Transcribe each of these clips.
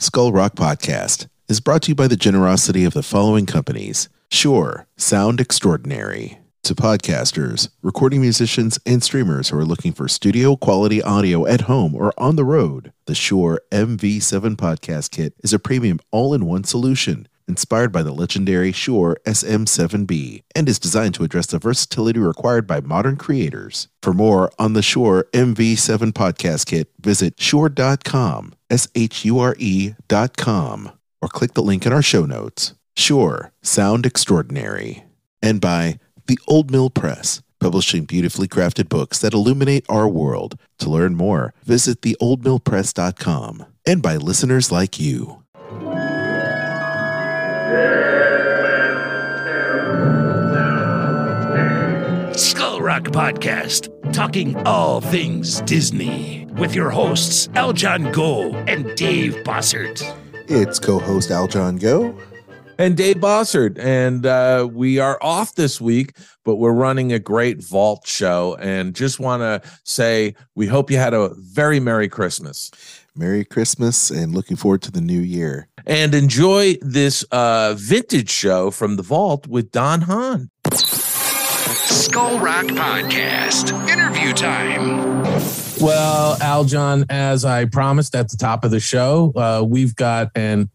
Skull Rock Podcast is brought to you by the generosity of the following companies Shure, Sound Extraordinary. To podcasters, recording musicians, and streamers who are looking for studio quality audio at home or on the road, the Shure MV7 Podcast Kit is a premium all in one solution inspired by the legendary Shure SM7B and is designed to address the versatility required by modern creators. For more on the Shure MV7 Podcast Kit, visit shure.com, S H U R E.com, or click the link in our show notes. Shure, sound extraordinary. And by The Old Mill Press, publishing beautifully crafted books that illuminate our world. To learn more, visit theoldmillpress.com. And by listeners like you. Skull Rock Podcast, talking all things Disney, with your hosts Aljon Go and Dave Bossert. It's co host Aljon Go. and Dave Bossert. And uh, we are off this week, but we're running a great vault show. And just want to say we hope you had a very Merry Christmas Merry Christmas and looking forward to the new year. and enjoy this uh, vintage show from the vault with Don Hahn. Skull Rock Podcast, interview time. Well, Aljon, as I promised at the top of the show, uh, we've got an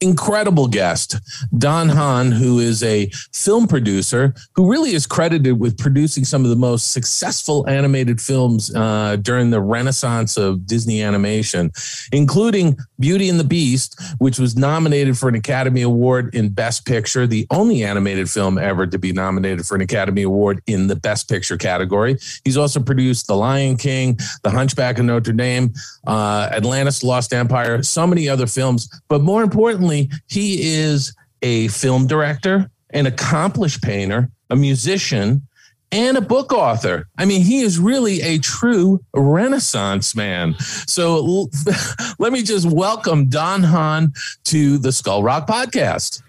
incredible guest, Don Hahn, who is a film producer who really is credited with producing some of the most successful animated films uh, during the renaissance of Disney animation, including Beauty and the Beast, which was nominated for an Academy Award in Best Picture, the only animated film ever to be nominated for an Academy Award in the Best Picture category. He's also produced The Lion King, The Hunchback of Notre Dame, uh, Atlantis, Lost Empire, so many other films. But more importantly, he is a film director, an accomplished painter, a musician, and a book author. I mean, he is really a true Renaissance man. So let me just welcome Don Hahn to the Skull Rock podcast.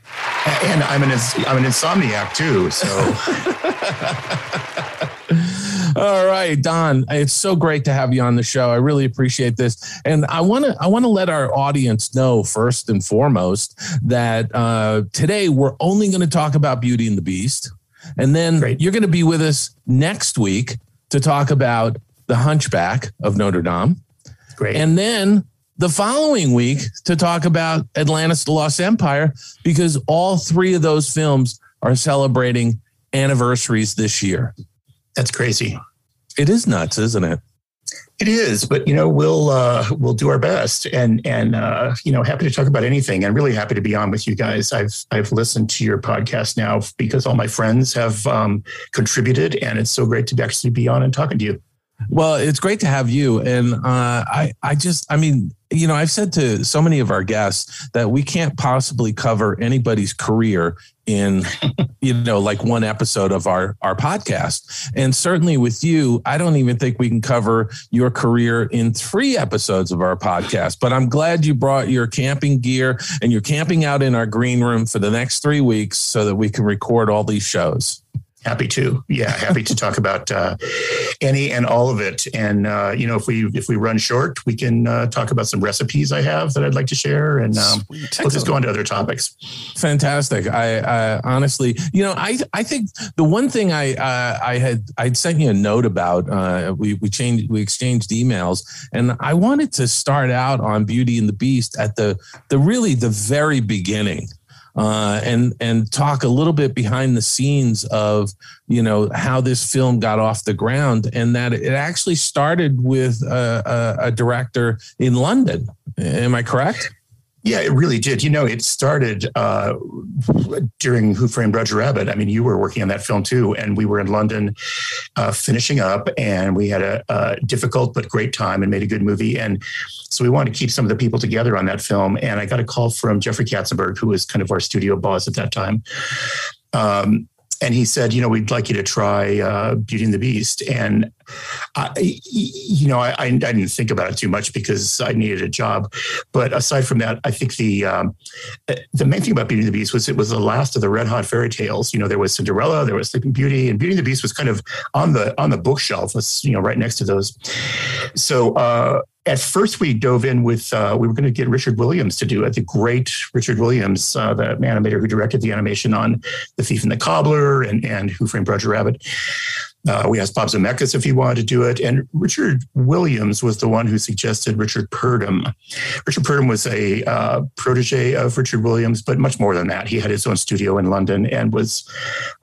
and I'm an I'm an insomniac too. So All right, Don, it's so great to have you on the show. I really appreciate this. And I want to I want to let our audience know first and foremost that uh, today we're only going to talk about Beauty and the Beast. And then Great. you're going to be with us next week to talk about The Hunchback of Notre Dame. great. And then the following week to talk about Atlantis the Lost Empire because all three of those films are celebrating anniversaries this year. That's crazy. It is nuts, isn't it? It is, but you know we'll uh, we'll do our best, and and uh, you know happy to talk about anything, and really happy to be on with you guys. I've I've listened to your podcast now because all my friends have um, contributed, and it's so great to actually be on and talking to you. Well, it's great to have you. And uh, I, I just, I mean, you know, I've said to so many of our guests that we can't possibly cover anybody's career in, you know, like one episode of our our podcast. And certainly with you, I don't even think we can cover your career in three episodes of our podcast. But I'm glad you brought your camping gear and you're camping out in our green room for the next three weeks so that we can record all these shows. Happy to, yeah, happy to talk about uh, any and all of it. And uh, you know, if we if we run short, we can uh, talk about some recipes I have that I'd like to share, and um, we'll just go on to other topics. Fantastic. I, I honestly, you know, I I think the one thing I uh, I had I'd sent you a note about. Uh, we we changed we exchanged emails, and I wanted to start out on Beauty and the Beast at the the really the very beginning. Uh, and and talk a little bit behind the scenes of you know how this film got off the ground and that it actually started with a, a, a director in London. Am I correct? Yeah, it really did. You know, it started uh, during Who Framed Roger Rabbit. I mean, you were working on that film too, and we were in London uh, finishing up, and we had a, a difficult but great time and made a good movie. And so we wanted to keep some of the people together on that film. And I got a call from Jeffrey Katzenberg, who was kind of our studio boss at that time. Um, and he said, you know, we'd like you to try uh, Beauty and the Beast. And I, you know, I, I didn't think about it too much because I needed a job. But aside from that, I think the um, the main thing about Beauty and the Beast was it was the last of the red hot fairy tales. You know, there was Cinderella, there was Sleeping Beauty, and Beauty and the Beast was kind of on the on the bookshelf, was you know right next to those. So. Uh, at first we dove in with uh, we were going to get Richard Williams to do it, the great Richard Williams, uh, the animator who directed the animation on The Thief and the Cobbler and and Who Framed Roger Rabbit. Uh, we asked Bob Zemeckis if he wanted to do it, and Richard Williams was the one who suggested Richard Purdum. Richard Purdum was a uh, protege of Richard Williams, but much more than that. He had his own studio in London and was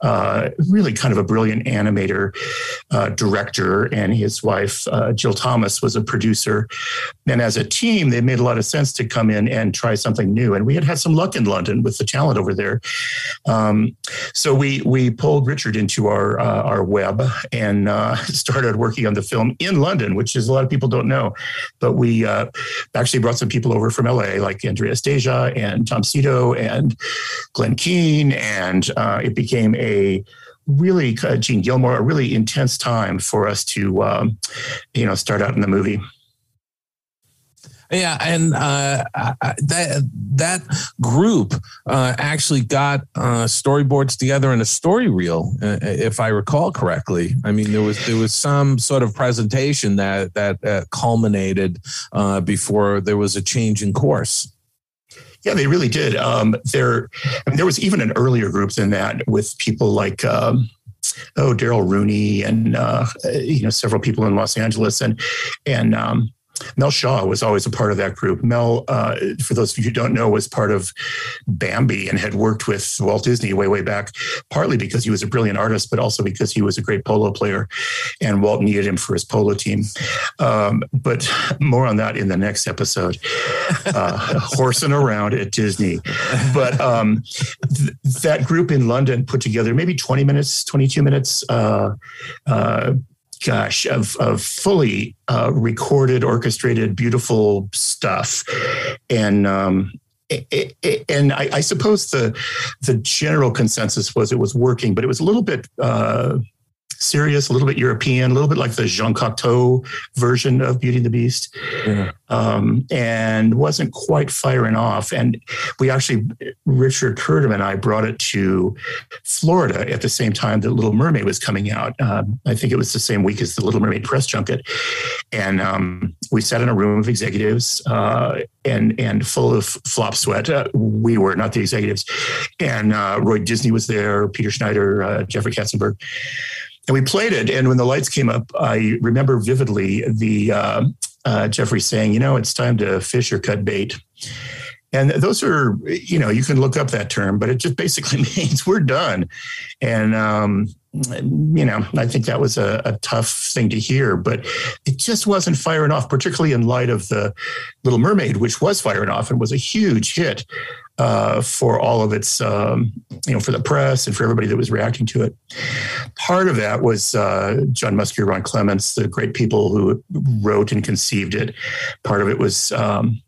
uh, really kind of a brilliant animator, uh, director, and his wife uh, Jill Thomas was a producer. And as a team, they made a lot of sense to come in and try something new. And we had had some luck in London with the talent over there, um, so we we pulled Richard into our uh, our web and uh, started working on the film in London, which is a lot of people don't know. But we uh, actually brought some people over from LA, like Andreas Deja and Tom Sito and Glenn Keane, and uh, it became a really uh, Jean Gillmore, a really intense time for us to, um, you know, start out in the movie. Yeah, and uh, that that group uh, actually got uh, storyboards together in a story reel, uh, if I recall correctly. I mean, there was there was some sort of presentation that that uh, culminated uh, before there was a change in course. Yeah, they really did. Um, there, I mean, there was even an earlier group than that with people like. Um, oh, Darrell Rooney and you know several people in Los Angeles and and um, Mel Shaw was always a part of that group. Mel, uh, for those of you who don't know, was part of Bambi and had worked with Walt Disney way, way back, partly because he was a brilliant artist, but also because he was a great polo player and Walt needed him for his polo team. Um, but more on that in the next episode. Uh, horsing around at Disney. But um, th- that group in London put together maybe 20 minutes, 22 minutes. Uh, uh gosh, of, of fully uh, recorded, orchestrated, beautiful stuff. And, um, it, it, and I, I, suppose the the general consensus was it was working, but it was a little bit uh, serious, a little bit European, a little bit like the Jean Cocteau version of Beauty and the Beast, yeah. um, and wasn't quite firing off. And we actually, Richard Purdum and I brought it to Florida at the same time that Little Mermaid was coming out. Um, I think it was the same week as the Little Mermaid press junket, and um, we sat in a room of executives uh, and and full of flop sweat. Uh, we were not the executives, and uh, Roy Disney was there, Peter Schneider, uh, Jeffrey Katzenberg and we played it. And when the lights came up, I remember vividly the uh, uh, Jeffrey saying, "You know, it's time to fish or cut bait." And those are, you know, you can look up that term, but it just basically means we're done. And um, you know, I think that was a, a, tough thing to hear, but it just wasn't firing off, particularly in light of the Little Mermaid, which was firing off and was a huge hit uh, for all of its, um, you know, for the press and for everybody that was reacting to it. Part of that was uh, John Musker, Ron Clements, the great people who wrote and conceived it. Part of it was um,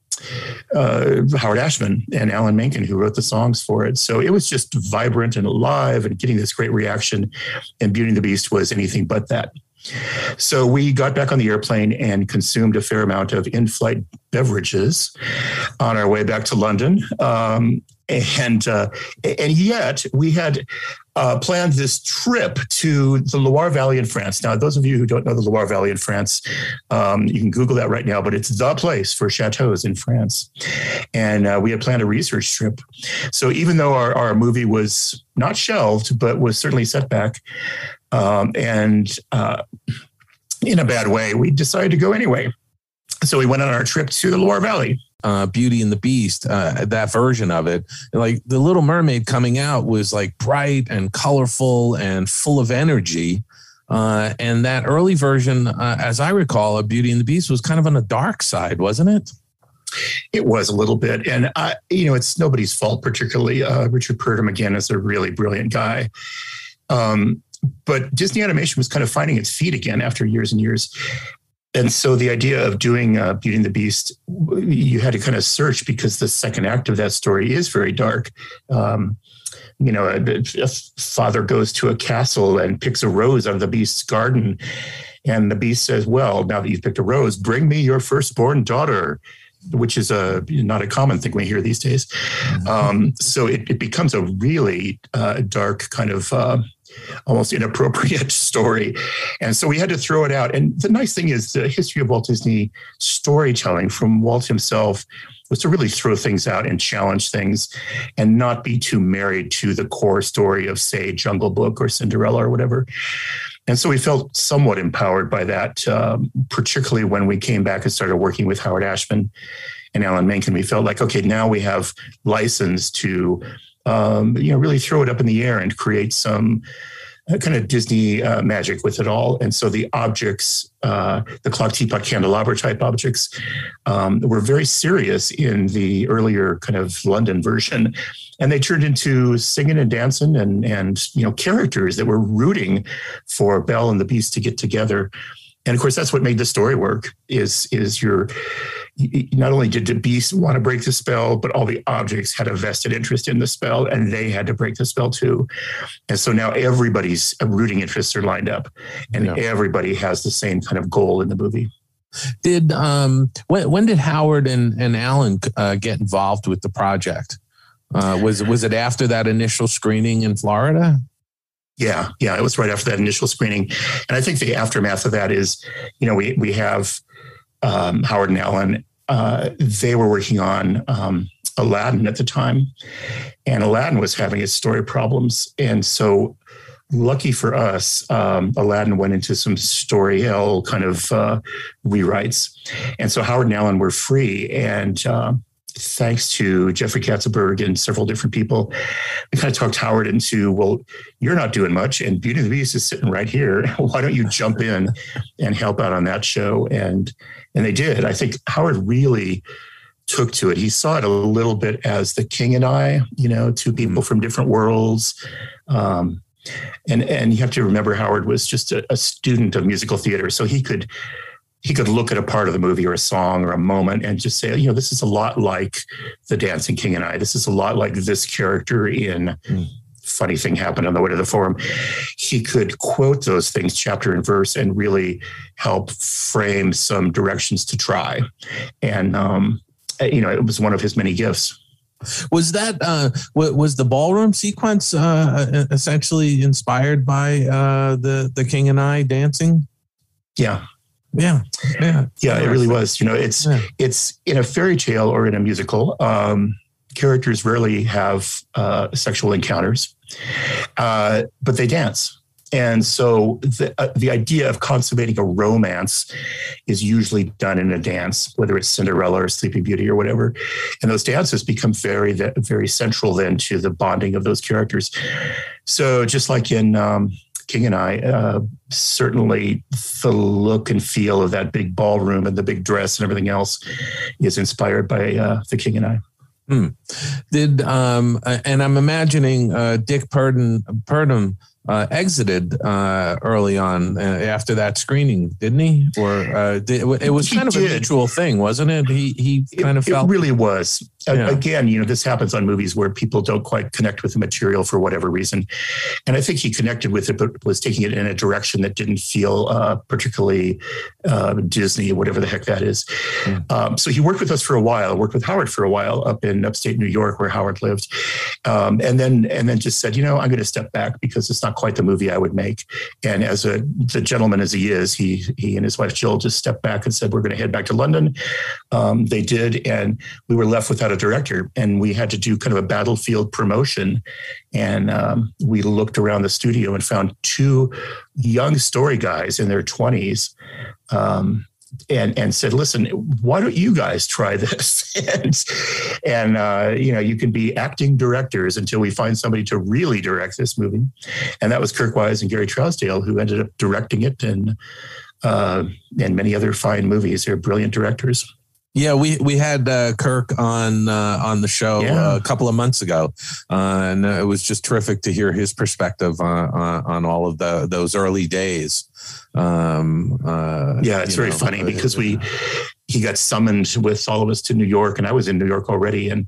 uh, Howard Ashman and Alan Menken, who wrote the songs for it. So it was just vibrant and alive and getting this great reaction. And Beauty and the Beast was anything but that. So we got back on the airplane and consumed a fair amount of in-flight beverages on our way back to London. Um, and uh, and yet we had uh, planned this trip to the Loire Valley in France. Now, those of you who don't know the Loire Valley in France, um, you can Google that right now. But it's the place for chateaus in France, and uh, we had planned a research trip. So even though our, our movie was not shelved, but was certainly set back, um, and uh, in a bad way, we decided to go anyway. So we went on our trip to the Loire Valley. Uh, Beauty and the Beast, uh, that version of it, like the Little Mermaid coming out was like bright and colorful and full of energy. Uh, and that early version, uh, as I recall, of Beauty and the Beast was kind of on the dark side, wasn't it? It was a little bit, and I, you know, it's nobody's fault. Particularly, uh, Richard Purdum again is a really brilliant guy. Um, but Disney Animation was kind of finding its feet again after years and years. And so the idea of doing uh, Beauty and the Beast, you had to kind of search because the second act of that story is very dark. Um, you know, a, a, father goes to a castle and picks a rose out of the beast's garden. And the beast says, Well, now that you've picked a rose, bring me your firstborn daughter which is a not a common thing we hear these days. Mm-hmm. Um, so it, it, becomes a really uh, dark kind of uh, almost inappropriate story. And so we had to throw it out. And the nice thing is the history of Walt Disney storytelling from Walt himself was to really throw things out and challenge things and not be too married to the core story of, say, Jungle Book or Cinderella or whatever. And so we felt somewhat empowered by that, um, particularly when we came back and started working with Howard Ashman and Alan Menken. We felt like, okay, now we have license to, um, you know, really throw it up in the air and create some kind of Disney uh, magic with it all. And so the objects, uh, the clock, teapot, candelabra type objects, um, were very serious in the earlier kind of London version. And they turned into singing and dancing and, and you know, characters that were rooting for Belle and the Beast to get together. And of course, that's what made the story work is, is your not only did the beast want to break the spell, but all the objects had a vested interest in the spell and they had to break the spell too. And so now everybody's rooting interests are lined up and yeah. everybody has the same kind of goal in the movie. Did um when when did Howard and, and Alan uh, get involved with the project? Uh, was was it after that initial screening in Florida? Yeah, yeah, it was right after that initial screening, and I think the aftermath of that is, you know, we we have um, Howard and Alan uh, they were working on um, Aladdin at the time, and Aladdin was having its story problems. And so, lucky for us, um, Aladdin went into some story hell kind of uh, rewrites. And so, Howard and Alan were free. And uh, thanks to Jeffrey Katzenberg and several different people, we kind of talked Howard into, well, you're not doing much, and Beauty and the Beast is sitting right here. Why don't you jump in and help out on that show? And and they did. I think Howard really took to it. He saw it a little bit as the king and I, you know, two people mm-hmm. from different worlds. Um, and and you have to remember Howard was just a, a, student of musical theater, so he could he could look at a part of the movie or a song or a moment and just say, you know, this is a lot like the Dancing King and I. This is a lot like this character in mm funny thing happened on the way to the forum. He could quote those things chapter and verse and really help frame some directions to try. And, um, you know, it was one of his many gifts. Was that uh, was the ballroom sequence uh, essentially inspired by uh, the the King and I dancing? Yeah, yeah, yeah, yeah. It really was. You know, it's yeah. it's in a fairy tale or in a musical. Um, characters rarely have uh, sexual encounters, uh, but they dance. And so the, uh, the idea of consummating a romance is usually done in a dance, whether it's Cinderella or Sleeping Beauty or whatever. And those dances become very, very central then to the bonding of those characters. So just like in um, King and I, uh, certainly the look and feel of that big ballroom and the big dress and everything else is inspired by uh, the King and I. Hmm. Did um, and I'm imagining uh, Dick Purdon Purdum uh, exited uh, early on uh, after that screening, didn't he? Or uh, did, it was kind he of did. a mutual thing, wasn't it? He he kind it, of felt it really was. Yeah. Again, you know, this happens on movies where people don't quite connect with the material for whatever reason, and I think he connected with it, but was taking it in a direction that didn't feel uh, particularly uh, Disney, whatever the heck that is. Mm. Um, so he worked with us for a while. Worked with Howard for a while up in upstate New York, where Howard lived, um, and then and then just said, you know, I'm going to step back because it's not quite the movie I would make. And as a the gentleman as he is, he he and his wife Jill just stepped back and said, "We're going to head back to London." Um, they did, and we were left without a director, and we had to do kind of a battlefield promotion. And um, we looked around the studio and found two young story guys in their twenties. Um, and and said, "Listen, why don't you guys try this?" and and uh, you know, you can be acting directors until we find somebody to really direct this movie. And that was Kirk Wise and Gary Trousdale who ended up directing it, and uh, and many other fine movies. They're brilliant directors. Yeah, we we had uh, Kirk on uh, on the show yeah. uh, a couple of months ago, uh, and it was just terrific to hear his perspective on on, on all of the those early days. Um, uh, yeah, it's very know, funny because we he got summoned with all of us to New York, and I was in New York already, and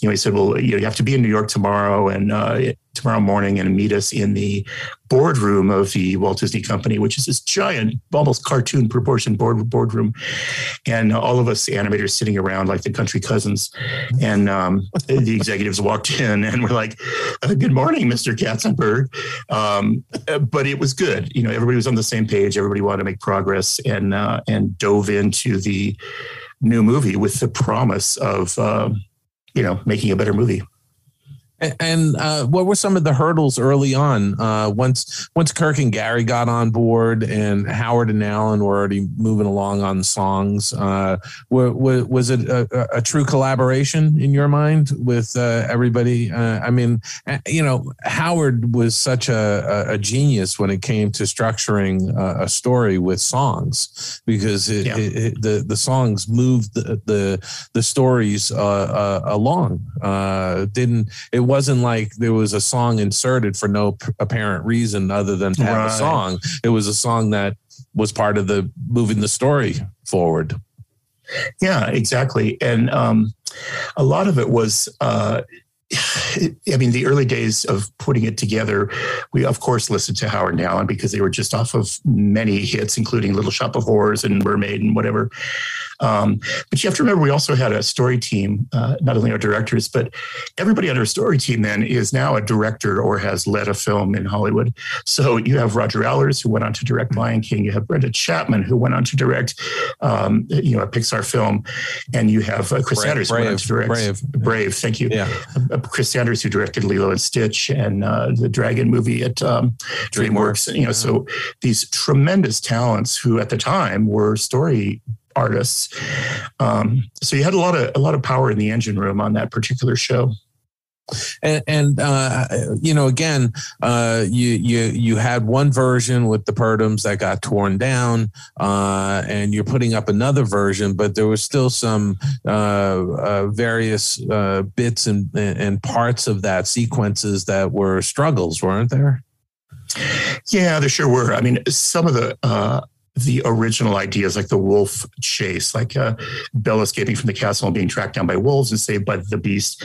you know, he said, "Well, you, know, you have to be in New York tomorrow and uh, tomorrow morning, and meet us in the boardroom of the Walt Disney Company, which is this giant, almost cartoon proportion board boardroom, and all of us animators sitting around like the country cousins, and um, the executives walked in and we're like, uh, good morning, Mr. Katzenberg. Um, but it was good. You know, everybody was on the same page. Everybody wanted to make progress and uh, and dove into the new movie with the promise of uh, you know making a better movie. And uh, what were some of the hurdles early on? Uh, once once Kirk and Gary got on board, and Howard and Alan were already moving along on songs. Uh, were, were, was it a, a, true collaboration in your mind with uh, everybody? Uh, I mean, you know, Howard was such a, a, genius when it came to structuring a, story with songs because it, yeah. it, it, the the songs moved the the, the stories uh, along. didn't it? Wasn't like there was a song inserted for no p- apparent reason other than to have right. a song. It was a song that was part of the moving the story forward. Yeah, exactly. And um, a lot of it was uh, I mean, the early days of putting it together, we of course listened to Howard and Alan because they were just off of many hits, including Little Shop of Horrors and Mermaid and whatever. Um, but you have to remember, we also had a story team, uh, not only our directors, but everybody on our story team then is now a director or has led a film in Hollywood. So you have Roger Allers, who went on to direct Lion King. You have Brenda Chapman, who went on to direct, um, you know, a Pixar film, and you have uh, Chris Brave, Sanders, Brave, who went on to direct Brave. Brave. Thank you. Yeah. Chris Sanders, who directed Lilo and Stitch and uh, the Dragon movie at um, DreamWorks. You know, yeah. so these tremendous talents who at the time were story artists. Um, so you had a lot of a lot of power in the engine room on that particular show. And, and uh, you know, again, uh, you you you had one version with the Purdums that got torn down, uh, and you're putting up another version, but there was still some uh, uh, various uh, bits and and parts of that sequences that were struggles, weren't there? Yeah, there sure were. I mean, some of the the original ideas, like the wolf chase, like uh, Belle escaping from the castle and being tracked down by wolves and saved by the beast.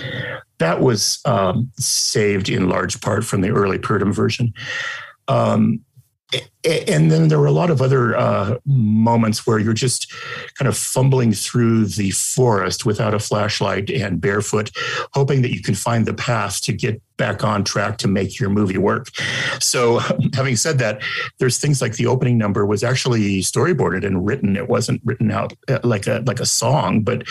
That was um, saved in large part from the early Purdum version. Um, and then there were a lot of other uh, moments where you're just kind of fumbling through the forest without a flashlight and barefoot, hoping that you can find the path to get back on track to make your movie work. So, having said that, there's things like the opening number was actually storyboarded and written. It wasn't written out uh, like a like a song, but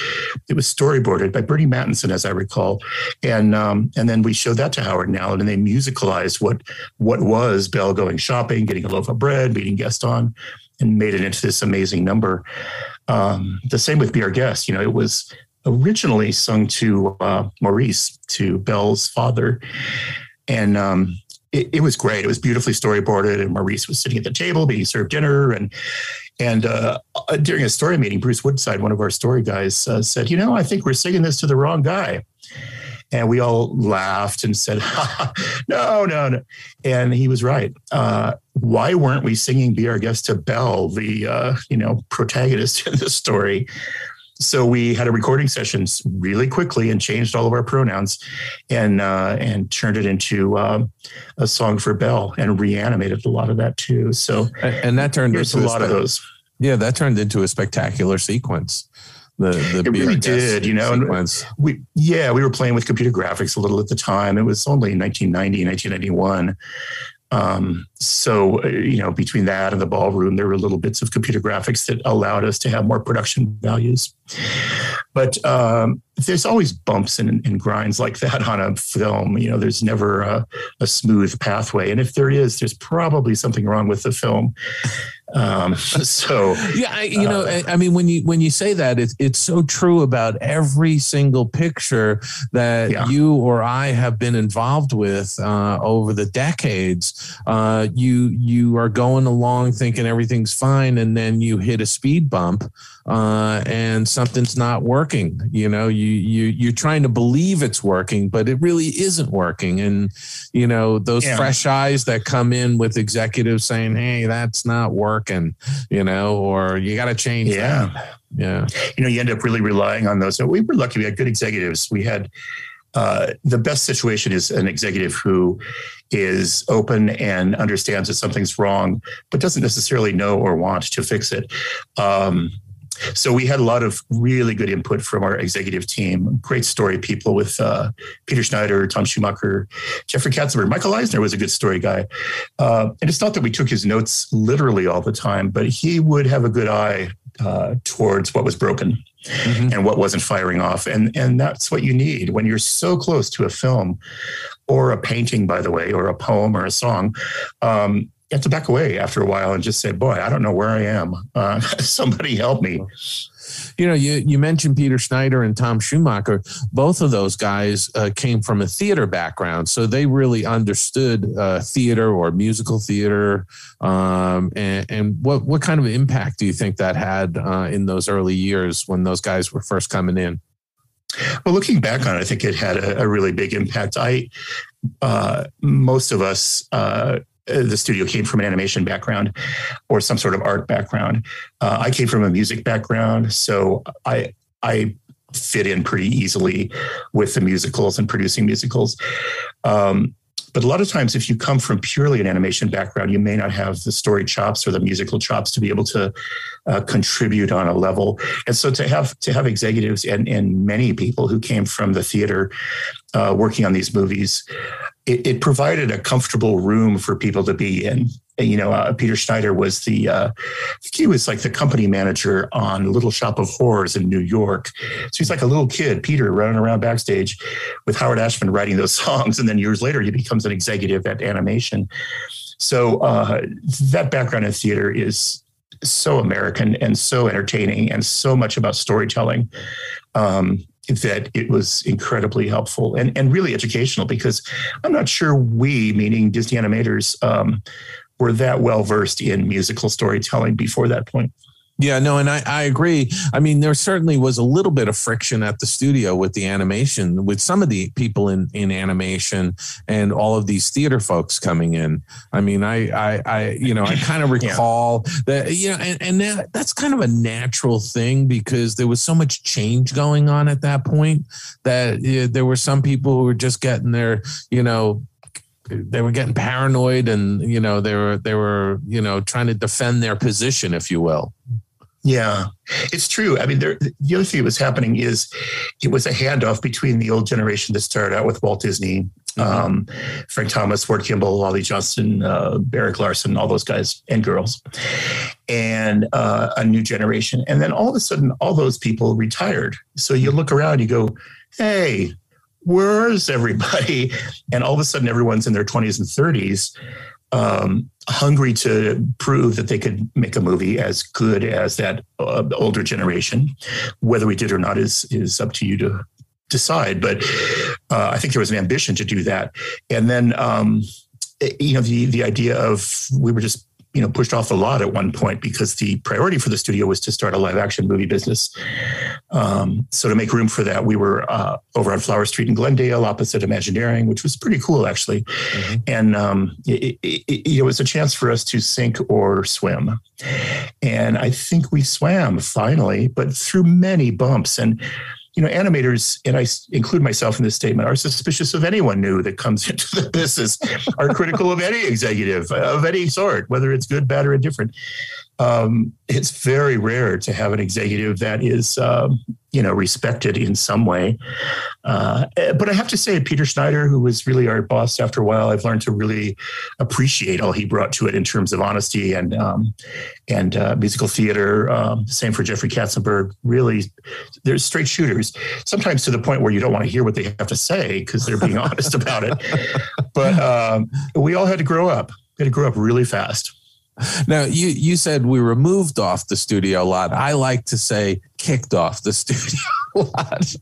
it was storyboarded by Burny Mattinson, as I recall. And um, and then we showed that to Howard and Alan, and they musicalized what what was Belle going shopping, getting a loaf of bread, meeting Gaston, and made it into this amazing number. Um, the same with Be Our Guest. You know, it was originally sung to uh, Maurice, to Belle's father. And um, it, it, was great. It was beautifully storyboarded, and Maurice was sitting at the table being served dinner. And and uh, uh during a story meeting, Bruce Woodside, one of our story guys, uh, said, "You know, I think we're singing this to the wrong guy." And we all laughed and said, "No, no, no!" And he was right. Uh, why weren't we singing "Be Our Guest" to Belle, the uh, you know protagonist in the story? So we had a recording sessions really quickly and changed all of our pronouns, and uh, and turned it into uh, a song for Belle and reanimated a lot of that too. So and that turned into a lot spe- of those. Yeah, that turned into a spectacular sequence. The, the it really did, you know. Sequence. we yeah, we were playing with computer graphics a little at the time. It was only 1990, 1991. Um, so, uh, you know, between that and the ballroom, there were little bits of computer graphics that allowed us to have more production values. But um, there's always bumps and, and, grinds like that on a film. You know, there's never a, a, smooth pathway. And if there is, there's probably something wrong with the film. Um, so yeah, I, you know, uh, I, I, mean, when you when you say that, it's it's so true about every single picture that yeah. you or I have been involved with uh, over the decades. Uh, you you are going along thinking everything's fine, and then you hit a speed bump uh, and something's not working. You know, you you you're trying to believe it's working, but it really isn't working. And you know, those yeah. fresh eyes that come in with executives saying, "Hey, that's not working," you know, or you got to change. Yeah, that. yeah. You know, you end up really relying on those. So we were lucky; we had good executives. We had. Uh, the best situation is an executive who is open and understands that something's wrong, but doesn't necessarily know or want to fix it. Um, So we had a lot of really good input from our executive team. Great story people with uh, Peter Schneider, Tom Schumacher, Jeffrey Katzenberg. Michael Eisner was a good story guy. Uh, and it's not that we took his notes literally all the time, but he would have a good eye uh, towards what was broken. Mm-hmm. and what wasn't firing off. And and that's what you need when you're so close to a film or a painting, by the way, or a poem or a song. Um, you have to back away after a while and just say, "Boy, I don't know where I am. Uh, somebody help me." You know, you you mentioned Peter Schneider and Tom Schumacher. Both of those guys uh, came from a theater background, so they really understood uh, theater or musical theater. Um, and, and, what what kind of impact do you think that had uh, in those early years when those guys were first coming in? Well, looking back on it, I think it had a, a really big impact. I, uh, most of us uh, uh, the studio came from an animation background or some sort of art background. Uh, I came from a music background, so I I fit in pretty easily with the musicals and producing musicals. Um, but a lot of times, if you come from purely an animation background, you may not have the story chops or the musical chops to be able to uh, contribute on a level. And so to have to have executives and, and many people who came from the theater uh, working on these movies, it, it, provided a comfortable room for people to be in. And, you know, uh, Peter Schneider was the uh, he was like the company manager on Little Shop of Horrors in New York. So he's like a little kid, Peter, running around backstage with Howard Ashman writing those songs, and then years later he becomes an executive at Animation. So uh, that background in theater is so American and so entertaining and so much about storytelling. Um, that it was incredibly helpful and, and really educational because I'm not sure we, meaning Disney animators, um, were that well versed in musical storytelling before that point. Yeah, no, and I, I agree. I mean, there certainly was a little bit of friction at the studio with the animation, with some of the people in, in animation and all of these theater folks coming in. I mean, I, I, I you know, I kind of recall yeah. that, you know, and, and that, that's kind of a natural thing because there was so much change going on at that point that you know, there were some people who were just getting their, you know, they were getting paranoid and you know they were they were you know trying to defend their position if you will yeah, it's true. I mean, there, the other thing that was happening is it was a handoff between the old generation that started out with Walt Disney, mm-hmm. um, Frank Thomas, Ward Kimball, Ollie Johnston, uh, Eric Larson, all those guys and girls, and uh, a new generation. And then all of a sudden, all those people retired. So you look around, you go, hey, where's everybody? And all of a sudden, everyone's in their 20s and 30s um, hungry to prove that they could make a movie as good as that uh, older generation. Whether we did or not is is up to you to decide. But uh, I think there was an ambition to do that, and then um, you know the the idea of we were just you know pushed off the lot at one point because the priority for the studio was to start a live action movie business. Um, so to make room for that, we were uh, over on Flower Street in Glendale, opposite Imagineering, which was pretty cool actually, mm-hmm. and um, it, it, it, was a chance for us to sink or swim. And I think we swam finally, but through many bumps and you know, animators, and I include myself in this statement, are suspicious of anyone new that comes into the business, are critical of any executive of any sort, whether it's good, bad, or indifferent um, it's very rare to have an executive that is, um, you know, respected in some way. Uh, but I have to say, Peter Schneider, who was really our boss after a while, I've learned to really appreciate all he brought to it in terms of honesty and um, and uh, musical theater. Um, same for Jeffrey Katzenberg. Really, they're straight shooters. Sometimes to the point where you don't want to hear what they have to say because they're being honest about it. But um, we all had to grow up. We had to grow up really fast. Now you you said we were moved off the studio a lot. I like to say kicked off the studio lot.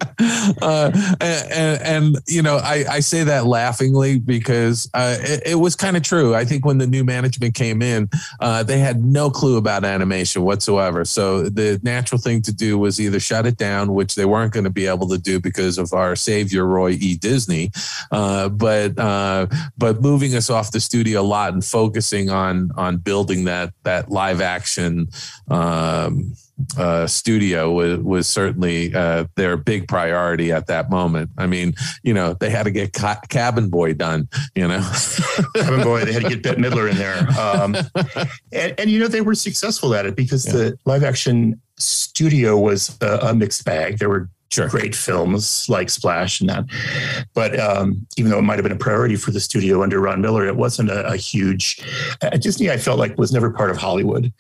Uh, and, and, you know, I, I say that laughingly because uh, it, it, was kind of true. I think when the new management came in, uh, they had no clue about animation whatsoever. So the natural thing to do was either shut it down, which they weren't going to be able to do because of our savior Roy E. Disney, uh, but uh, but moving us off the studio a lot and focusing on on building that that live action. Um, uh, studio was, was certainly uh, their big priority at that moment. I mean, you know, they had to get ca- Cabin Boy done. You know, Cabin Boy. They had to get Bette Midler in there, um, and, and, you know they were successful at it because yeah. the live action studio was a, a mixed bag. There were Sure. great films like Splash and that. But um, even though it might have been a priority for the studio under Ron Miller, it wasn't a, a huge. Uh, Disney, I felt like was never part of Hollywood.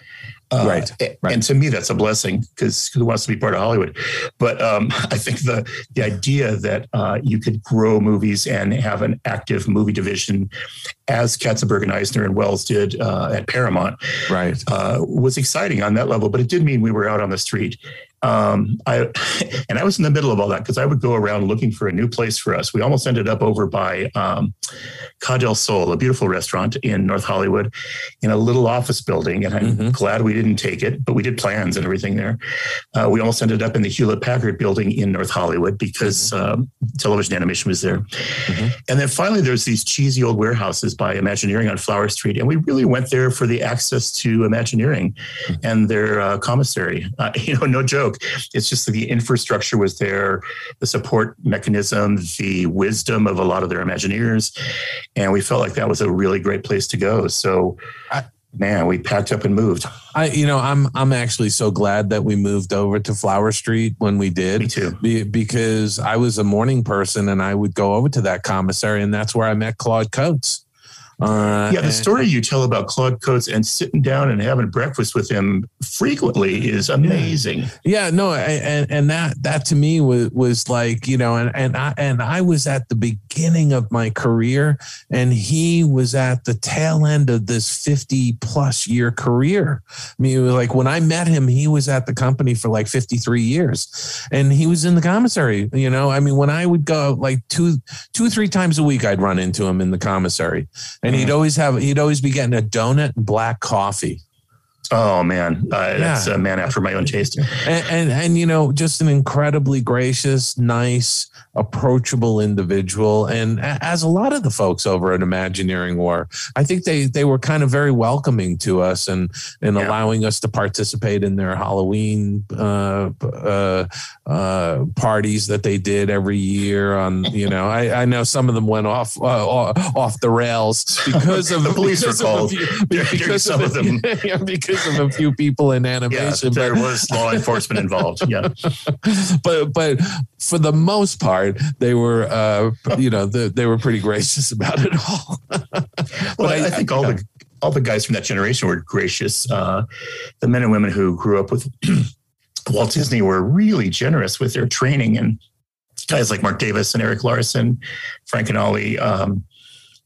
Uh, Right, right. And to me, that's a blessing because who wants to be part of Hollywood? But um, I think the the idea that uh, you could grow movies and have an active movie division, as Katzenberg and Eisner and Wells did uh, at Paramount, Right. uh, was exciting on that level, but it did mean we were out on the street. Um, I and I was in the middle of all that because I would go around looking for a new place for us. We almost ended up over by um, Ca del Sol, a beautiful restaurant in North Hollywood, in a little office building, and I'm Mhm. glad we didn't take it, but we did plans and everything there. Uh, we almost ended up in the Hewlett Packard building in North Hollywood because um, television animation was there. Mhm. And then finally, there's these cheesy old warehouses by Imagineering on Flower Street, and we really went there for the access to Imagineering and their uh, commissary. Uh, you know, no joke. It's just that the infrastructure was there, the support mechanism, the wisdom of a lot of their Imagineers, and we felt like that was a really great place to go. So. I- Man, we packed up and moved. I, you know, I'm I'm actually so glad that we moved over to Flower Street when we Me did. too. Be, because I was a morning person and I would go over to that commissary and that's where I met Claude Coats. Uh, Yeah, the story you tell about Claude Coats and sitting down and having breakfast with him frequently is amazing. Yeah, no, and and that that to me was was like you know, and and I and I was at the beginning of my career, and he was at the tail end of this fifty plus year career. I mean, it was like when I met him, he was at the company for like fifty three years, and he was in the commissary. You know, I mean, when I would go like two two or three times a week, I'd run into him in the commissary, and he'd mm. always have he'd always be getting a donut and black coffee. Oh man, uh, that's a man after my own taste. and, and and you know just an incredibly gracious nice approachable individual and as a lot of the folks over at imagineering were i think they they were kind of very welcoming to us and and Yeah. allowing us to participate in their halloween uh, uh, uh, parties that they did every year on you know i i know some of them went off uh, off the rails because of The police were because of called few- during because some of them. yeah, because of a few people in Yeah, animation there but- was law enforcement involved. Yeah, but but for the most part, they were uh, you know they, they were pretty gracious about it all. well, But I, I- think all the all the guys from that generation were gracious. Uh, the men and women who grew up with Walt Disney were really generous with their training, and guys like Marc Davis and Eric Larson, Frank and Ollie. Um,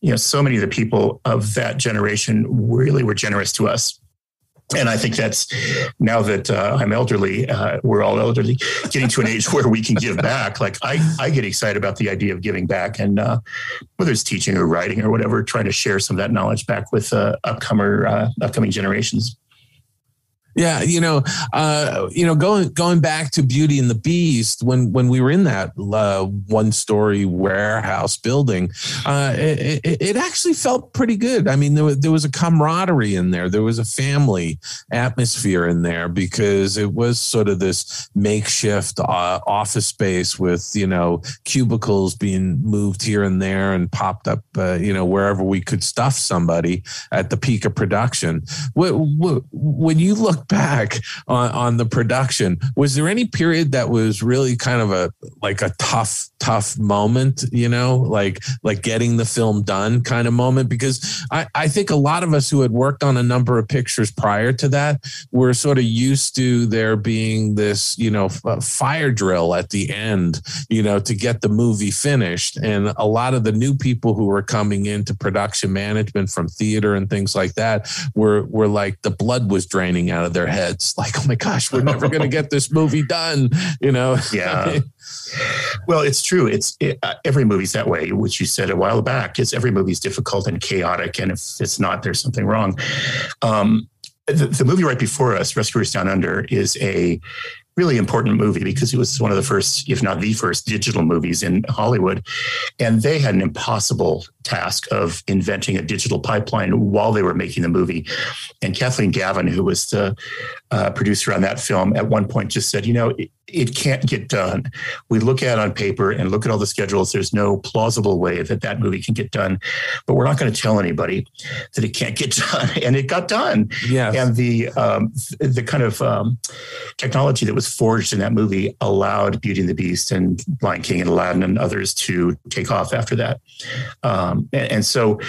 you know, so many of the people of that generation really were generous to us. And I think that's now that uh, I'm elderly, uh, we're all elderly, getting to an age where we can give back. Like I, I get excited about the idea of giving back, and uh, whether it's teaching or writing or whatever, trying to share some of that knowledge back with uh, upcomer, uh, upcoming generations. Yeah, you know, uh, you know, going going back to Beauty and the Beast when when we were in that uh, one story warehouse building, uh, it, it, it actually felt pretty good. I mean, there was, there was a camaraderie in there. There was a family atmosphere in there because it was sort of this makeshift uh, office space with you know cubicles being moved here and there and popped up, uh, you know, wherever we could stuff somebody at the peak of production. When you look back on, on the production, was there any period that was really kind of a like a tough, tough moment? You know, like like getting the film done kind of moment? Because I, I think a lot of us who had worked on a number of pictures prior to that were sort of used to there being this, you know, uh, fire drill at the end, you know, to get the movie finished. And a lot of the new people who were coming into production management from theater and things like that were were like the blood was draining out of their heads. Like, oh my gosh, we're never going to get this movie done. You know? Yeah. Well, it's true. It's it, uh, every movie's that way, which you said a while back. It's every movie's difficult and chaotic, and if it's not, there's something wrong. Um, the, the movie right before us, Rescuers Down Under, is a really important movie because it was one of the first, if not the first, digital movies in Hollywood, and they had an impossible task of inventing a digital pipeline while they were making the movie. And Kathleen Gavin, who was the uh, producer on that film, at one point just said, you know, it, it can't get done. We look at on paper and look at all the schedules. There's no plausible way that that movie can get done, but we're not going to tell anybody that it can't get done. And it got done. Yeah. And the um, the kind of um, technology that was forged in that movie allowed Beauty and the Beast and Lion King and Aladdin and others to take off after that. Um, Um, and, and so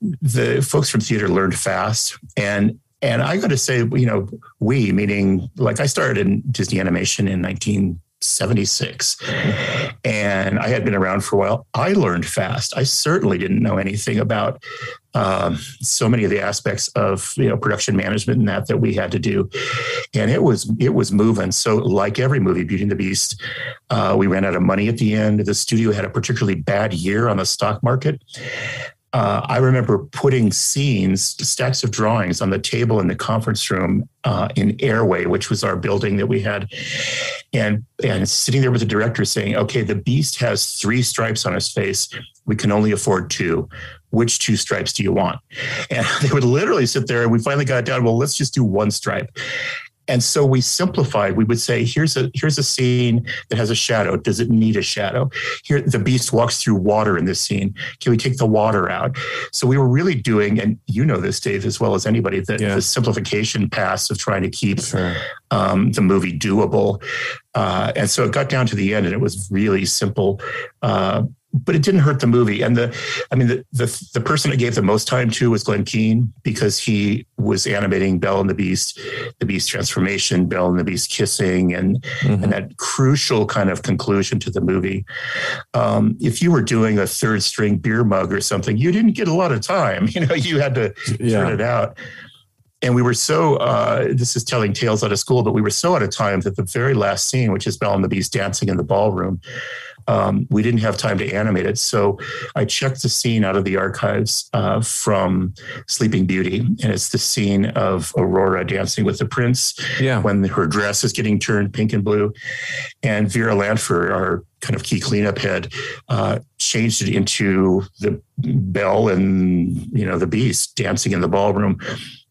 the folks from theater learned fast and and I got to say, you know, we, meaning like I started in Disney animation in 1976 and I had been around for a while. I learned fast. I certainly didn't know anything about um, so many of the aspects of you know production management and that that we had to do, and it was it was moving. So like every movie, Beauty and the Beast, uh, we ran out of money at the end. The studio had a particularly bad year on the stock market, uh, I remember putting scenes, stacks of drawings on the table in the conference room uh, in Airway, which was our building that we had, and and sitting there with the director saying, "Okay, the Beast has three stripes on his face. We can only afford two. Which two stripes do you want?" And they would literally sit there, and we finally got down. Well, let's just do one stripe. And so we simplified. We would say, here's a here's a scene that has a shadow. Does it need a shadow? Here, the beast walks through water in this scene. Can we take the water out? So we were really doing, and you know this, Dave, as well as anybody, the, yeah. the simplification pass of trying to keep sure. um, the movie doable. Uh, and so it got down to the end, and it was really simple. Uh, but it didn't hurt the movie. And the, I mean, the, the, the person I gave the most time to was Glen Keane because he was animating Belle and the Beast, the Beast transformation, Belle and the Beast kissing, and mm-hmm. and that crucial kind of conclusion to the movie. Um, if you were doing a third string beer mug or something, you didn't get a lot of time. You know, you had to yeah. turn it out and we were so uh, this is telling tales out of school but we were so out of time that the very last scene which is belle and the beast dancing in the ballroom um, we didn't have time to animate it. So I checked the scene out of the archives uh, from Sleeping Beauty, and it's the scene of Aurora dancing with the prince yeah. when her dress is getting turned pink and blue. And Vera Lanpher, our kind of key cleanup head, uh, changed it into the Belle and you know the Beast dancing in the ballroom.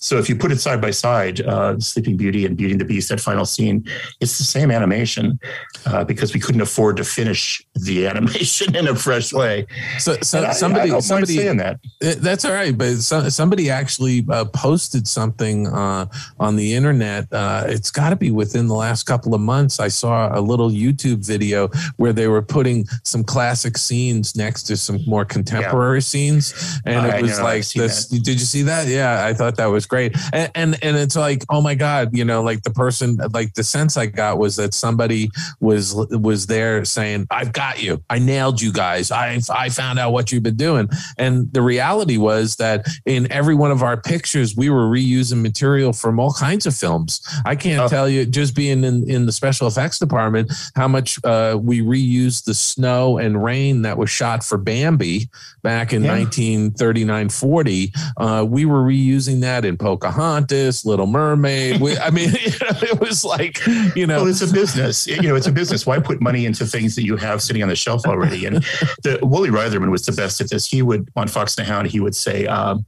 So if you put it side by side, uh, Sleeping Beauty and Beauty and the Beast, that final scene, it's the same animation uh, because we couldn't afford to finish the animation in a fresh way. So, so I, somebody, I somebody saying that. That's all right, but so, somebody actually uh, posted something uh, on the internet. Uh, it's got to be within the last couple of months. I saw a little YouTube video where they were putting some classic scenes next to some more contemporary yeah. scenes, and it was know, like this. That. Did you see that? Yeah, I thought that was great. And, and and it's like, oh my god, you know, like the person, like the sense I got was that somebody was was there saying, "I've got you. I nailed you guys. I I found out what you've been doing." And the reality was that in every one of our pictures, we were reusing material from all kinds of films. I can't oh. tell you, just being in in the special effects department, how much uh, we reused the snow and rain that was shot for Bambi back in yeah. 1939 40. Uh, we were reusing that in Pocahontas, Little Mermaid. We, I mean, it was like, you know, well, it's a business. You know, it's a business. Why put money into things that you have sitting on the shelf already? And the Woolie Reitherman was the best at this. He would on Fox and the Hound. He would say, um,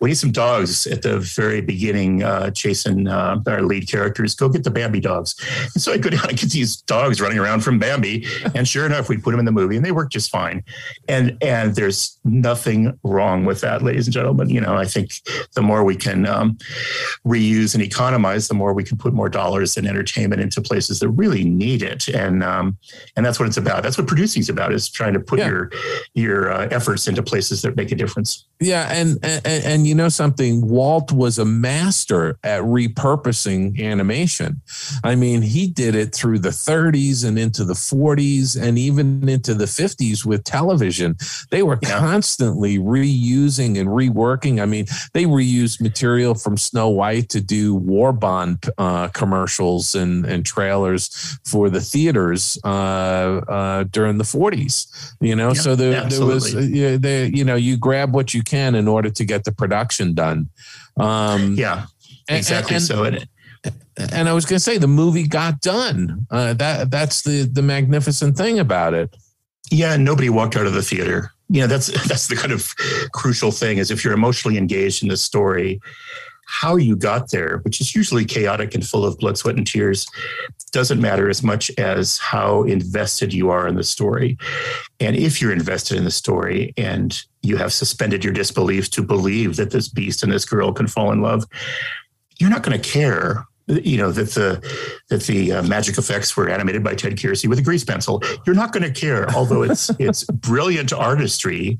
"We need some dogs." At the very beginning, uh, chasing uh, our lead characters, go get the Bambi dogs. And so I go down and get these dogs running around from Bambi, and sure enough, we put them in the movie, and they work just fine. And and there's nothing wrong with that, ladies and gentlemen. You know, I think the more we can um, reuse and economize, the more we can put more dollars in entertainment into places that really need it. And um, and that's what it's about. That's what producing is about: is trying to put yeah. your your uh, efforts into places that make a difference. Yeah, and, and and you know something, Walt was a master at repurposing animation. I mean, he did it through the 30s and into the 40s and even into the 50s with television. They were yeah. constantly reusing and reworking. I mean, they reused material from Snow White to do War Bond uh, commercials and, and trailers for the theaters uh, uh, during the 40s. You know, yeah, so there, there was, uh, there, you know, you grab what you can in order to get the production done. Um, yeah, exactly. And, and, so it. And I was going to say the movie got done. Uh, that that's the the magnificent thing about it. Yeah, nobody walked out of the theater. You know, that's that's the kind of crucial thing is if you're emotionally engaged in the story, how you got there, which is usually chaotic and full of blood, sweat, and tears, doesn't matter as much as how invested you are in the story. And if you're invested in the story and you have suspended your disbelief to believe that this beast and this girl can fall in love, you're not going to care you know that the that the uh, magic effects were animated by Ted Kierscey with a grease pencil. You're not going to care, although it's it's brilliant artistry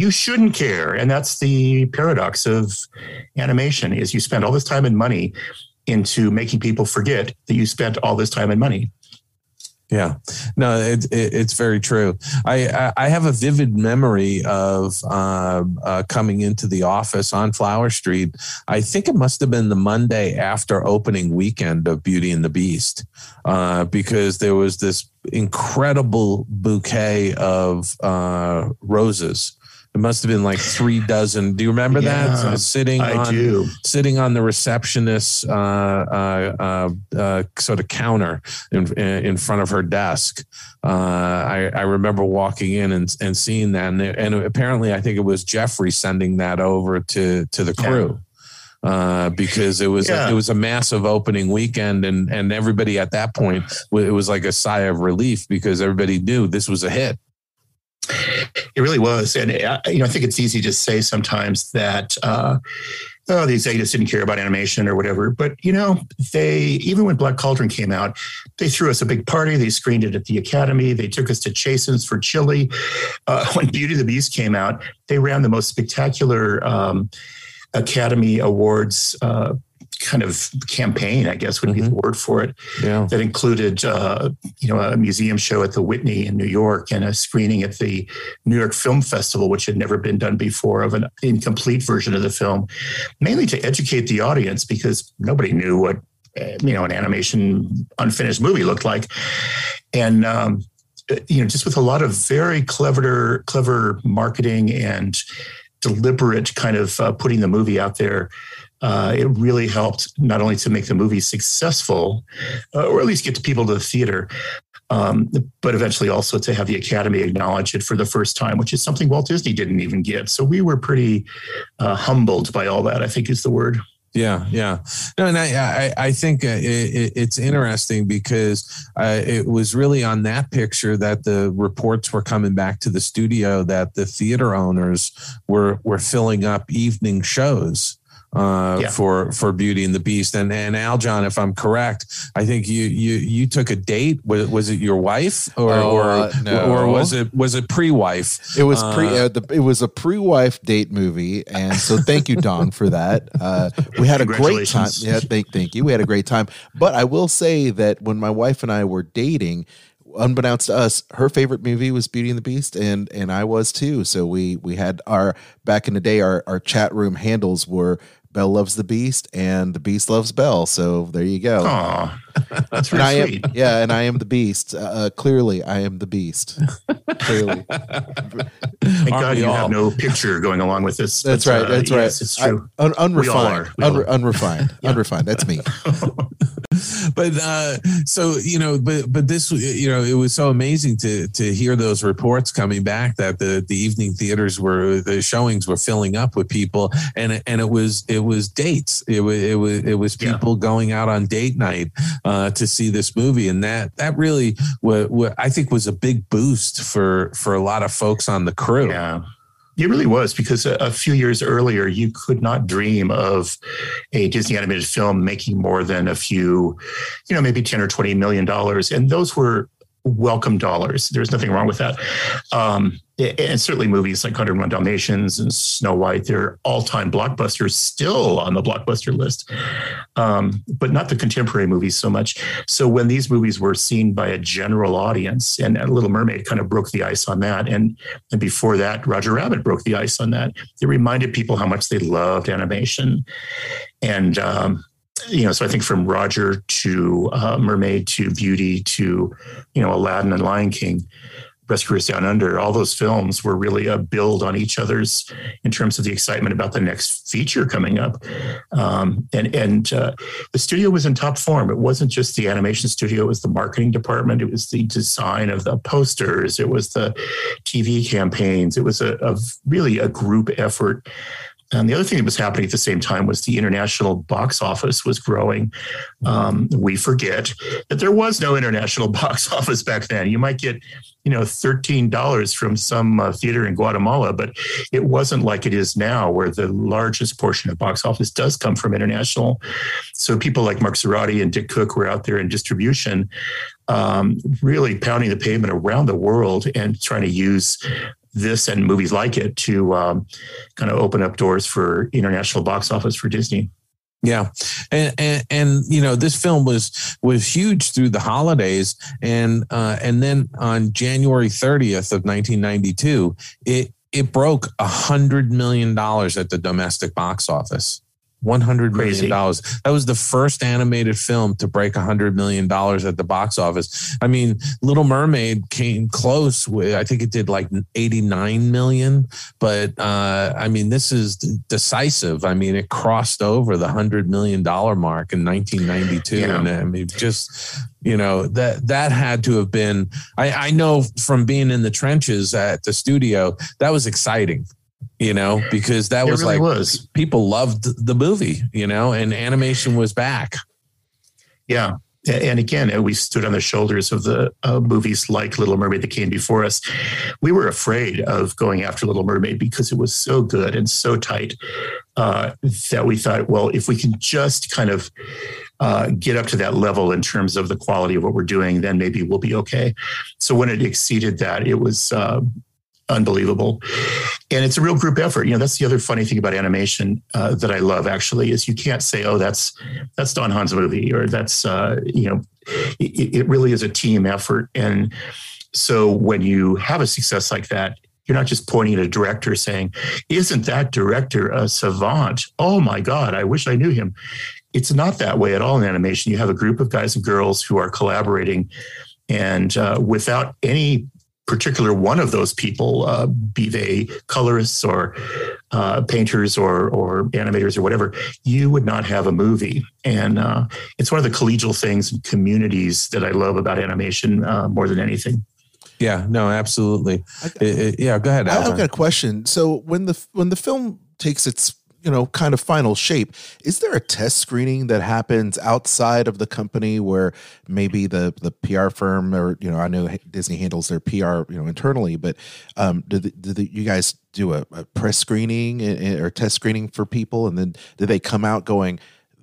you shouldn't care and that's the paradox of animation is you spend all this time and money into making people forget that you spent all this time and money yeah, no, it, it, it's very true. I, I have a vivid memory of uh, uh, coming into the office on Flower Street. I think it must have been the Monday after opening weekend of Beauty and the Beast, uh, because there was this incredible bouquet of uh, roses it must have been like three dozen. Do you remember yeah, that? Uh, sitting I on do. sitting on the receptionist's uh, uh, uh, uh sort of counter in in front of her desk. Uh, I, I remember walking in and, and seeing that, and, and apparently, I think it was Jeffrey sending that over to to the crew. Yeah. Uh, because it was yeah. a, it was a massive opening weekend, and and everybody at that point it was like a sigh of relief because everybody knew this was a hit. It really was, and uh, you know, I think it's easy to say sometimes that. Uh, oh, the executives didn't care about animation or whatever. But you know, they even when Black Cauldron came out, they threw us a big party. They screened it at the Academy. They took us to Chasen's for chili. Uh, when Beauty and the Beast came out, they ran the most spectacular um, Academy Awards uh, kind of campaign, I guess would be mm-hmm. the word for it. Yeah. That included, uh, you know, a museum show at the Whitney in New York and a screening at the New York Film Festival, which had never been done before, of an incomplete version of the film, mainly to educate the audience because nobody knew what eh, you know an animation unfinished movie looked like, and. Um, you know, just with a lot of very clever, clever marketing and deliberate kind of uh, putting the movie out there uh, it really helped not only to make the movie successful, uh, or at least get people to the theater, um, but eventually also to have the Academy acknowledge it for the first time, which is something Walt Disney didn't even get. So we were pretty uh, humbled by all that. I think is the word. Yeah, yeah. No, and I, I, I think uh, it, it's interesting because uh, it was really on that picture that the reports were coming back to the studio that the theater owners were were filling up evening shows uh, yeah. for for Beauty and the Beast. And and Aljon, if I'm correct, I think you you you took a date. Was, was it your wife or oh, or, uh, no. or was it was it pre wife? It was pre uh, uh, the, it was a pre wife date movie, and so thank you, Don, for that. Uh, we had a great time. Yeah, thank thank you. We had a great time. But I will say that when my wife and I were dating unbeknownst to us, her favorite movie was Beauty and the Beast, and and I was too. So we we had our back in the day, our our chat room handles were Belle loves the Beast, and the Beast loves Belle. So there you go. Aw, that's really I sweet. Am, yeah, and I am the Beast. Uh, uh clearly, I am the Beast. clearly. Thank God you all? have no picture going along with this. That's but, right. Uh, that's yes, right. It's true. I, un, unrefined. Unre, unrefined. yeah. Unrefined. That's me. but uh, so you know, but but this you know, it was so amazing to to hear those reports coming back that the the evening theaters were the showings were filling up with people, and and it was it was dates. It was it was it was people yeah. going out on date night uh, to see this movie, and that that really what, what I think was a big boost for for a lot of folks on the crew. Yeah. It really was because a, a, few years earlier, you could not dream of a Disney animated film making more than a few, you know, maybe 10 or 20 million dollars. And those were welcome dollars. There's nothing wrong with that. Um, and certainly movies like 101 Dalmatians and Snow White, they're all-time blockbusters still on the blockbuster list, um, but not the contemporary movies so much. So when these movies were seen by a general audience, and Little Mermaid kind of broke the ice on that, and, and before that, Roger Rabbit broke the ice on that. It reminded people how much they loved animation, and um, you know, so I think from Roger to uh, Mermaid to Beauty to, you know, Aladdin and Lion King, Rescuers Down Under, all those films were really a build on each other's in terms of the excitement about the next feature coming up. Um, and and uh, the studio was in top form. It wasn't just the animation studio; it was the marketing department. It was the design of the posters. It was the TV campaigns. It was a, a really a group effort. And the other thing that was happening at the same time was the international box office was growing. Um, we forget that there was no international box office back then. You might get you know, $13 from some uh, theater in Guatemala, but it wasn't like it is now, where the largest portion of box office does come from international. So people like Mark Zoradi and Dick Cook were out there in distribution, um, really pounding the pavement around the world and trying to use this and movies like it to um, kind of open up doors for international box office for Disney. Yeah, and, and, and you know this film was was huge through the holidays, and uh, and then on January thirtieth of nineteen ninety two, it it broke a hundred million dollars at the domestic box office. One hundred million dollars. That was the first animated film to break a hundred million dollars at the box office. I mean, Little Mermaid came close. With, I think it did like eighty nine million, but uh, I mean, this is decisive. I mean, it crossed over the hundred million dollar mark in nineteen ninety two, yeah. and I mean, just you know that that had to have been. I, I know from being in the trenches at the studio that was exciting you know, because that was really like was. people loved the movie, you know, and animation was back. Yeah. And again, we stood on the shoulders of the uh, movies like Little Mermaid that came before us. We were afraid of going after Little Mermaid because it was so good and so tight uh, that we thought, well, if we can just kind of uh, get up to that level in terms of the quality of what we're doing, then maybe we'll be okay. So when it exceeded that, it was uh, unbelievable. And it's a real group effort. You know, that's the other funny thing about animation uh, that I love actually is you can't say, oh, that's that's Don Hahn's movie or that's uh, you know, it, it really is a team effort. And so when you have a success like that, you're not just pointing at a director saying, Isn't that director a savant? Oh my God, I wish I knew him. It's not that way at all in animation. You have a group of guys and girls who are collaborating and uh, without any particular one of those people, uh, be they colorists or uh, painters or or animators or whatever, you would not have a movie. And uh, it's one of the collegial things and communities that I love about animation uh, more than anything. Yeah, no, absolutely. It, it, yeah, go ahead. I've got a question. So when the when the film takes its you know kind of final shape is there a test screening that happens outside of the company where maybe the the pr firm or you know i know disney handles their pr you know internally but um do, the, do the, you guys do a, a press screening or test screening for people and then do they come out going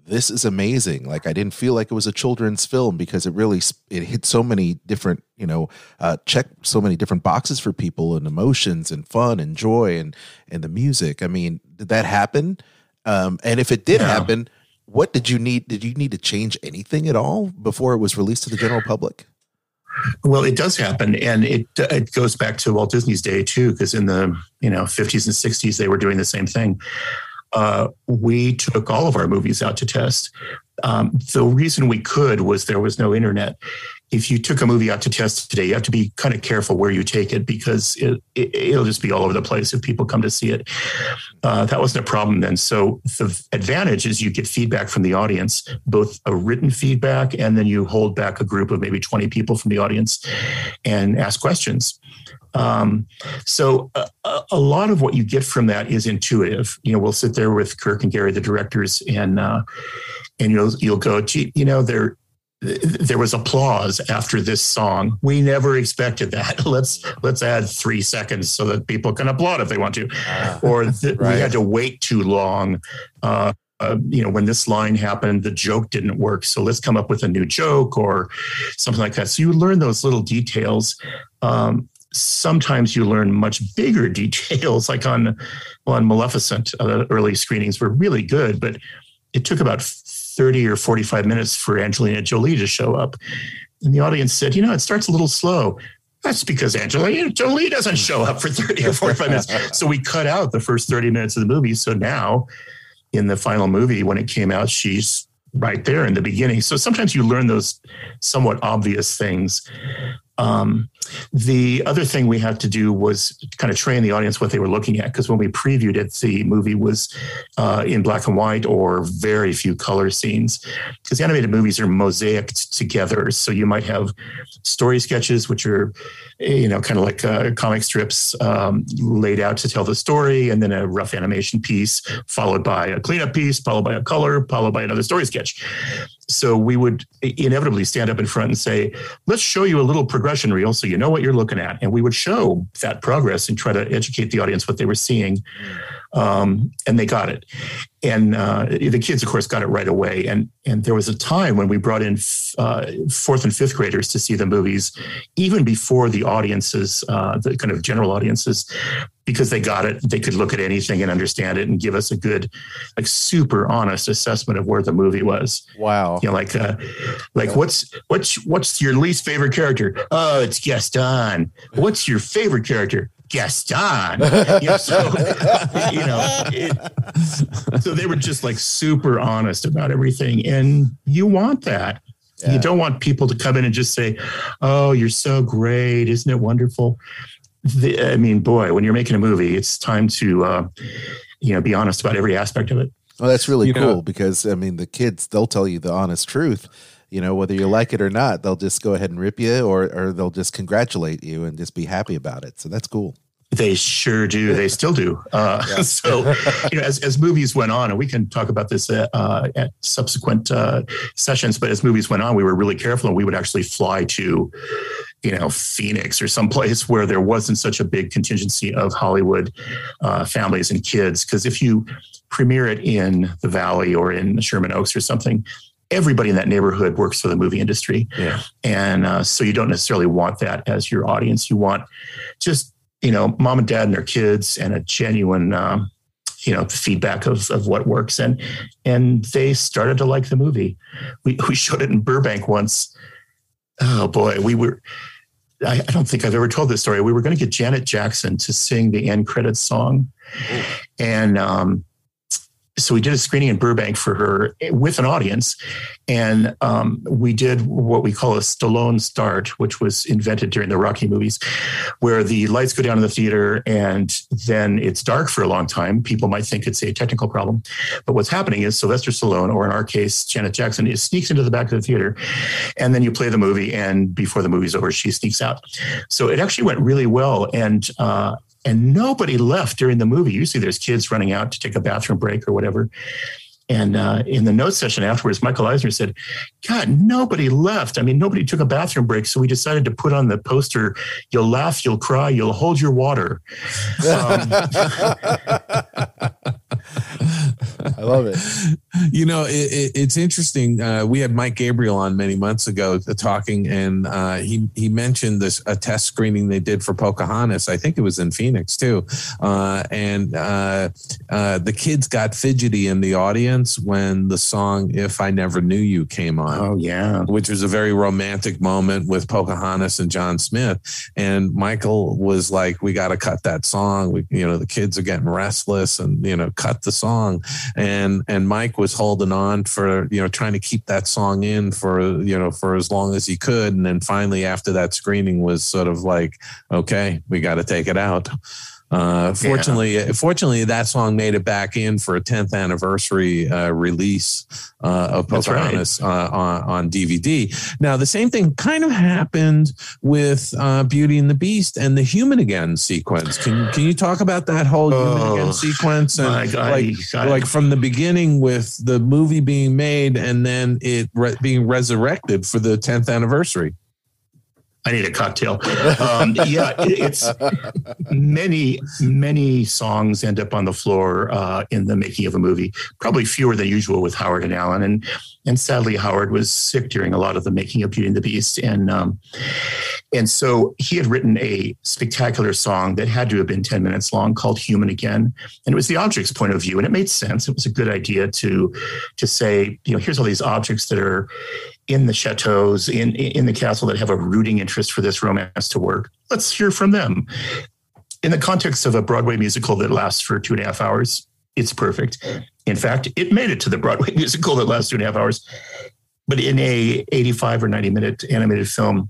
this is amazing. Like I didn't feel like it was a children's film because it really it hit so many different, you know, uh, check so many different boxes for people and emotions and fun and joy and and the music. I mean, did that happen? Um, and if it did yeah. happen, what did you need? Did you need to change anything at all before it was released to the general public? Well, it does happen, and it it goes back to Walt Disney's day too, because in the you know 50s and 60s they were doing the same thing uh, we took all of our movies out to test. Um, the reason we could was there was no internet. If you took a movie out to test today, you have to be kind of careful where you take it because it, will it, just be all over the place if people come to see it. Uh, that wasn't a problem then. So the advantage is you get feedback from the audience, both a written feedback and then you hold back a group of maybe 20 people from the audience and ask questions. Um, so a, a, lot of what you get from that is intuitive. You know, we'll sit there with Kirk and Gary, the directors, and uh, and you'll you'll go, gee, you know, there there was applause after this song. We never expected that. Let's let's add three seconds so that people can applaud if they want to, uh, or th- right. we had to wait too long. Uh, uh, you know, when this line happened, the joke didn't work. So let's come up with a new joke or something like that. So you learn those little details. Um, sometimes you learn much bigger details, like on on Maleficent. Uh, early screenings were really good, but it took about 30 or 45 minutes for Angelina Jolie to show up. And the audience said, you know, it starts a little slow. That's because Angelina Jolie doesn't show up for 30 or 45 minutes. So we cut out the first 30 minutes of the movie. So now in the final movie, when it came out, she's right there in the beginning. So sometimes you learn those somewhat obvious things Um, the other thing we had to do was kind of train the audience what they were looking at because when we previewed it, the movie was uh, in black and white or very few color scenes. Because animated movies are mosaicked together, so you might have story sketches, which are you know kind of like uh, comic strips um, laid out to tell the story, and then a rough animation piece followed by a cleanup piece, followed by a color, followed by another story sketch so we would inevitably stand up in front and say, let's show you a little progression reel so you know what you're looking at. And we would show that progress and try to educate the audience what they were seeing. Um, and they got it. And uh, the kids, of course, got it right away. And, and there was a time when we brought in uh, fourth and fifth graders to see the movies, even before the audiences, uh, the kind of general audiences, because they got it. They could look at anything and understand it and give us a good, like super honest assessment of where the movie was. Wow. You know, like, uh, like what's what's what's your least favorite character? Oh, it's Gaston. What's your favorite character? Gaston. you know, so, you know it, so they were just like super honest about everything, and you want that. Yeah. You don't want people to come in and just say, "Oh, you're so great, isn't it wonderful?" The, I mean, boy, when you're making a movie, it's time to, uh, you know, be honest about every aspect of it. Well, that's really you cool know, because I mean, the kids they'll tell you the honest truth. You know, whether you like it or not, they'll just go ahead and rip you, or or they'll just congratulate you and just be happy about it. So that's cool. They sure do. They still do. Uh, yeah. so, you know, as, as movies went on, and we can talk about this at, uh, at subsequent uh, sessions, but as movies went on, we were really careful and we would actually fly to, you know, Phoenix or someplace where there wasn't such a big contingency of Hollywood uh, families and kids. Because if you premiere it in the Valley or in Sherman Oaks or something, everybody in that neighborhood works for the movie industry. Yeah. And uh, so you don't necessarily want that as your audience. You want just you know, mom and dad and their kids and a genuine, um, you know, feedback of, of what works. And, and they started to like the movie. We, we showed it in Burbank once. Oh boy, we were, I, I don't think I've ever told this story. We were going to get Janet Jackson to sing the end credits song. Ooh. And, um, so we did a screening in Burbank for her with an audience, and um, we did what we call a Stallone start, which was invented during the Rocky movies, where the lights go down in the theater and then it's dark for a long time. People might think it's a technical problem, but what's happening is Sylvester Stallone, or in our case Janet Jackson, is sneaks into the back of the theater, and then you play the movie, and before the movie's over, she sneaks out. So it actually went really well, and uh, and nobody left during the movie. Usually there's kids running out to take a bathroom break or whatever. And uh, in the note session afterwards, Michael Eisner said, God, nobody left. I mean, nobody took a bathroom break. So we decided to put on the poster, You'll laugh, you'll cry, you'll hold your water. Um, I love it. You know, it, it, it's interesting. Uh, we had Mike Gabriel on many months ago uh, talking, and uh, he he mentioned this a test screening they did for Pocahontas. I think it was in Phoenix too, uh, and uh, uh, the kids got fidgety in the audience when the song "If I Never Knew You" came on. Oh yeah, which was a very romantic moment with Pocahontas and John Smith. And Michael was like, "We got to cut that song. We, you know, the kids are getting restless, and you know, cut the song." And and Mike was holding on for you know trying to keep that song in for you know for as long as he could, and then finally after that screening was sort of like, okay, we got to take it out. Uh, fortunately, yeah. fortunately, that song made it back in for a 10th anniversary uh, release uh, of Pocahontas right. Uh, on, on, DVD. Now, the same thing kind of happened with uh, Beauty and the Beast and the Human Again sequence. Can Can you talk about that whole oh, Human Again sequence and God, like like from the beginning with the movie being made and then it re- being resurrected for the 10th anniversary? I need a cocktail. Um, yeah, it's many, many songs end up on the floor uh, in the making of a movie. Probably fewer than usual with Howard and Alan, and and sadly Howard was sick during a lot of the making of Beauty and the Beast, and um, and so he had written a spectacular song that had to have been ten minutes long called "Human Again," and it was the object's point of view, and it made sense. It was a good idea to to say, you know, here's all these objects that are in the chateaus, in, in the castle that have a rooting interest for this romance to work. Let's hear from them. In the context of a Broadway musical that lasts for two and a half hours, it's perfect. In fact, it made it to the Broadway musical that lasts two and a half hours. But in a 85 or 90 minute animated film,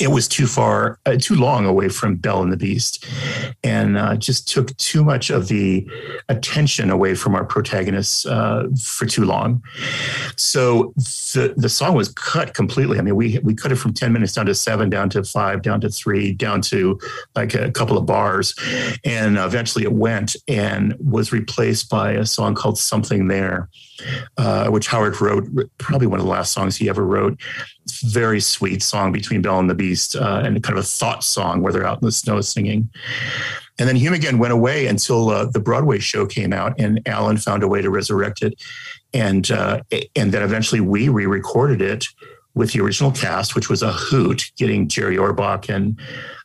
it was too far, uh, too long away from Belle and the Beast, and uh, just took too much of the attention away from our protagonists uh, for too long. So the the song was cut completely. I mean, we we cut it from ten minutes down to seven, down to five, down to three, down to like a couple of bars, and eventually it went and was replaced by a song called "Something There." Uh, which Howard wrote, probably one of the last songs he ever wrote. Very sweet song between Belle and the Beast, uh, and kind of a thought song where they're out in the snow singing. And then Human Again went away until uh, the Broadway show came out, and Alan found a way to resurrect it, and uh, and then eventually we re-recorded it with the original cast, which was a hoot, getting Jerry Orbach and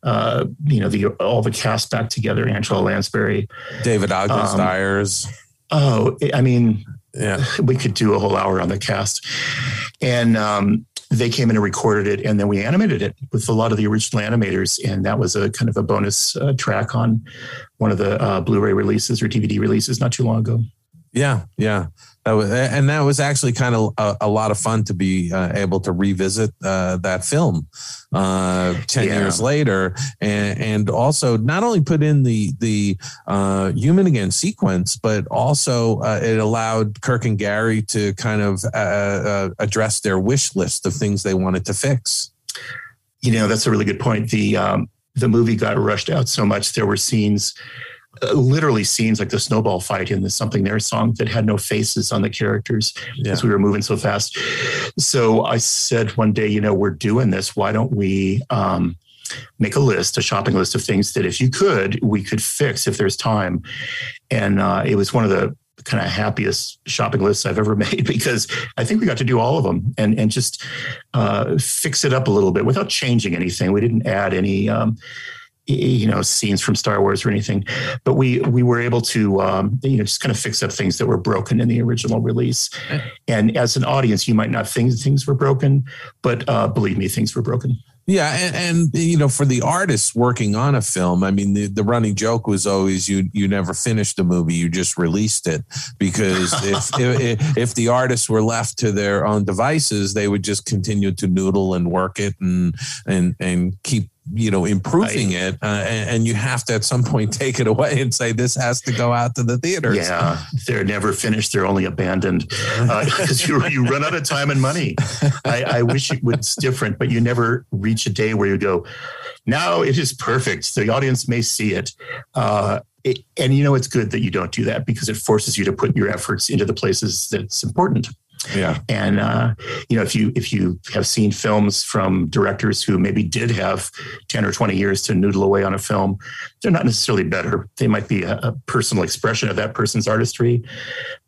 uh, you know the all the cast back together, Angela Lansbury, David Ogden Stiers. Um, oh, I mean, yeah, we could do a whole hour on the cast. And um, they came in and recorded it, and then we animated it with a lot of the original animators, and that was a kind of a bonus uh, track on one of the uh, Blu-ray releases or DVD releases not too long ago. Yeah, yeah. That was, and that was actually kind of a, a lot of fun to be uh, able to revisit uh, that film uh, ten yeah. years later, and, and, also not only put in the the uh, human again sequence, but also uh, it allowed Kirk and Gary to kind of uh, address their wish list of things they wanted to fix. You know, that's a really good point. The um, the movie got rushed out so much. There were scenes literally scenes like the snowball fight in the something there song that had no faces on the characters because yeah. we were moving so fast so i said one day you know we're doing this why don't we um, make a list a shopping list of things that if you could we could fix if there's time and uh, it was one of the kind of happiest shopping lists I've ever made because I think we got to do all of them and and just uh, fix it up a little bit without changing anything. We didn't add any um, you know scenes from Star Wars or anything, but we we were able to um, you know just kind of fix up things that were broken in the original release. And as an audience, you might not think things were broken, but uh, believe me, things were broken. Yeah, and, and, you know, for the artists working on a film, I mean, the, the running joke was always you you never finished the movie, you just released it because if, if if the artists were left to their own devices, they would just continue to noodle and work it and and and keep you know improving it uh, and, and, you have to at some point take it away and say this has to go out to the theaters. Yeah. They're never finished. They're only abandoned because uh, you, you run out of time and money. I, I, wish it was different but you never reach a day where you go now it is perfect. The audience may see it uh, it, and you know it's good that you don't do that because it forces you to put your efforts into the places that's important yeah. And uh, you know, if you if you have seen films from directors who maybe did have 10 or 20 years to noodle away on a film, they're not necessarily better. They might be a, a personal expression of that person's artistry.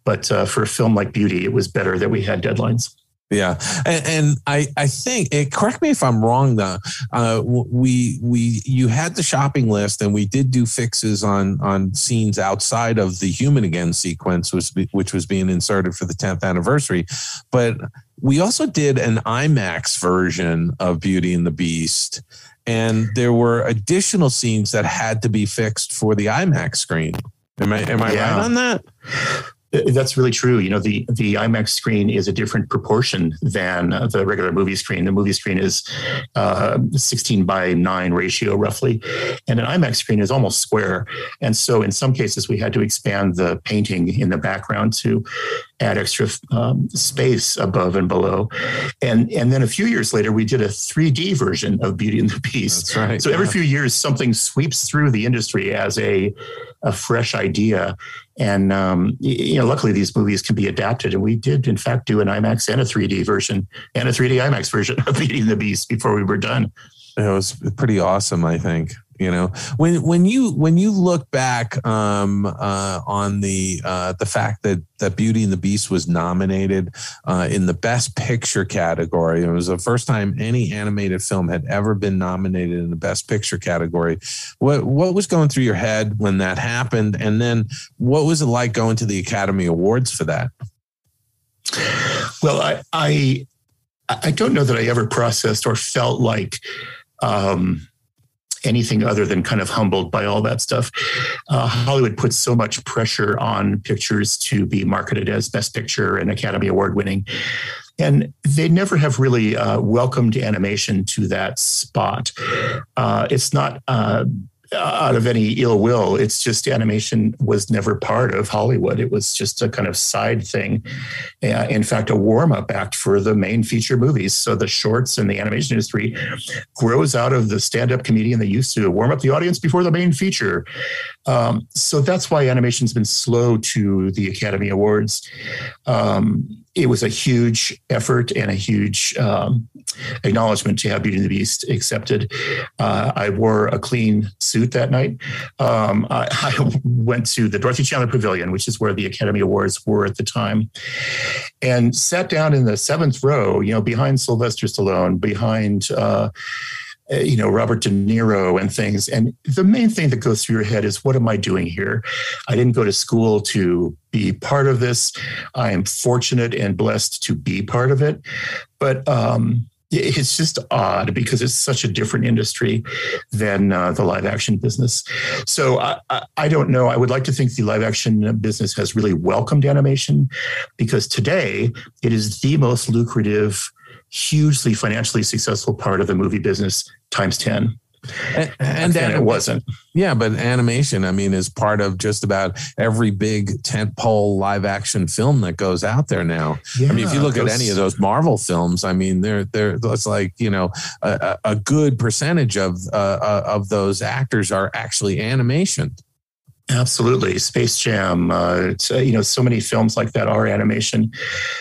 But uh, for a film like Beauty, it was better that we had deadlines. Yeah, and, and, I I think it, correct me if I'm wrong though. Uh, we we you had the shopping list, and we did do fixes on on scenes outside of the Human Again sequence, was which was being inserted for the 10th anniversary, but we also did an IMAX version of Beauty and the Beast, and there were additional scenes that had to be fixed for the IMAX screen. Am I am I yeah. right on that? That's really true. You know, the the IMAX screen is a different proportion than the regular movie screen. The movie screen is uh, 16 by 9 ratio, roughly, and an IMAX screen is almost square. And so, in some cases, we had to expand the painting in the background to add extra um, space above and below. And and then a few years later, we did a 3D version of Beauty and the Beast. Right, so yeah. every few years, something sweeps through the industry as a a fresh idea. And um, you know, luckily these movies can be adapted, and we did in fact do an IMAX and a 3D version and a 3D IMAX version of and the Beast before we were done. It was pretty awesome, I think you know when when you when you look back um, uh, on the uh, the fact that that Beauty and the Beast was nominated uh, in the Best Picture category. It was the first time any animated film had ever been nominated in the Best Picture category. What what was going through your head when that happened, and then what was it like going to the Academy Awards for that? Well, I I, I don't know that I ever processed or felt like. Um, anything other than kind of humbled by all that stuff. Uh, Hollywood puts so much pressure on pictures to be marketed as Best Picture and Academy Award winning. and they never have really uh, welcomed animation to that spot. Uh, it's not uh, out of any ill will. It's just animation was never part of Hollywood. It was just a kind of side thing. Uh, in fact, a warm up act for the main feature movies. So the shorts and the animation industry grows out of the stand up comedian that used to warm up the audience before the main feature. Um, so that's why animation's been slow to the Academy Awards. Um, it was a huge effort and a huge um, acknowledgement to have Beauty and the Beast accepted. Uh, I wore a clean suit that night. Um, I, I, went to the Dorothy Chandler Pavilion, which is where the Academy Awards were at the time, and sat down in the seventh row, you know, behind Sylvester Stallone, behind. Uh, you know Robert De Niro and things. And the main thing that goes through your head is, what am I doing here? I didn't go to school to be part of this. I am fortunate and blessed to be part of it, but um, it's just odd because it's such a different industry than uh, the live action business. So I, I, I, don't know. I would like to think the live action business has really welcomed animation because today it is the most lucrative hugely financially successful part of the movie business times 10 and, and, it wasn't. Yeah, but animation, I mean, is part of just about every big tentpole live action film that goes out there now. Yeah, I mean, if you look at any of those Marvel films, I mean, they're they're it's like you know a, a good percentage of uh, uh of those actors are actually animation. Absolutely, Space Jam. Uh, uh, you know, so many films like that are animation.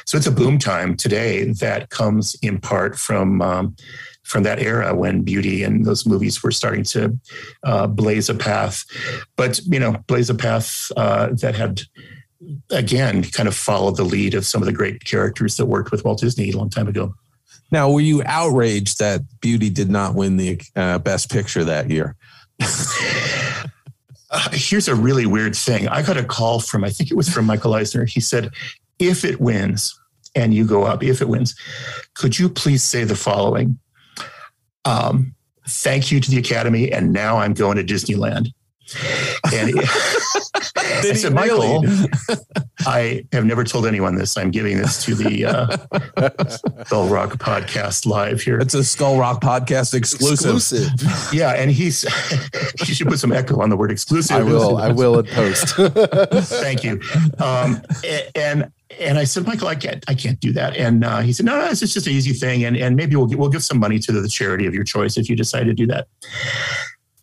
So it's a boom time today that comes in part from um, from that era when beauty and those movies were starting to uh, blaze a path. But you know, blaze a path uh, that had again kind of followed the lead of some of the great characters that worked with Walt Disney a long time ago. Now, were you outraged that Beauty did not win the uh, Best Picture that year? Uh, here's a really weird thing. I got a call from, I think it was from Michael Eisner. He said, if it wins and you go up, if it wins, could you please say the following? Um, thank you to the Academy, and now I'm going to Disneyland. And I said, Michael, I have never told anyone this. I'm giving this to the uh, Skull Rock podcast live here. It's a Skull Rock podcast exclusive. exclusive. Yeah, and he's you should put some echo on the word exclusive. I will. I will in post. Thank you. Um, and and I said, Michael, I can't, I can't do that. And uh, he said, No, no, it's just an easy thing, and and maybe we'll we'll give some money to the charity of your choice if you decide to do that.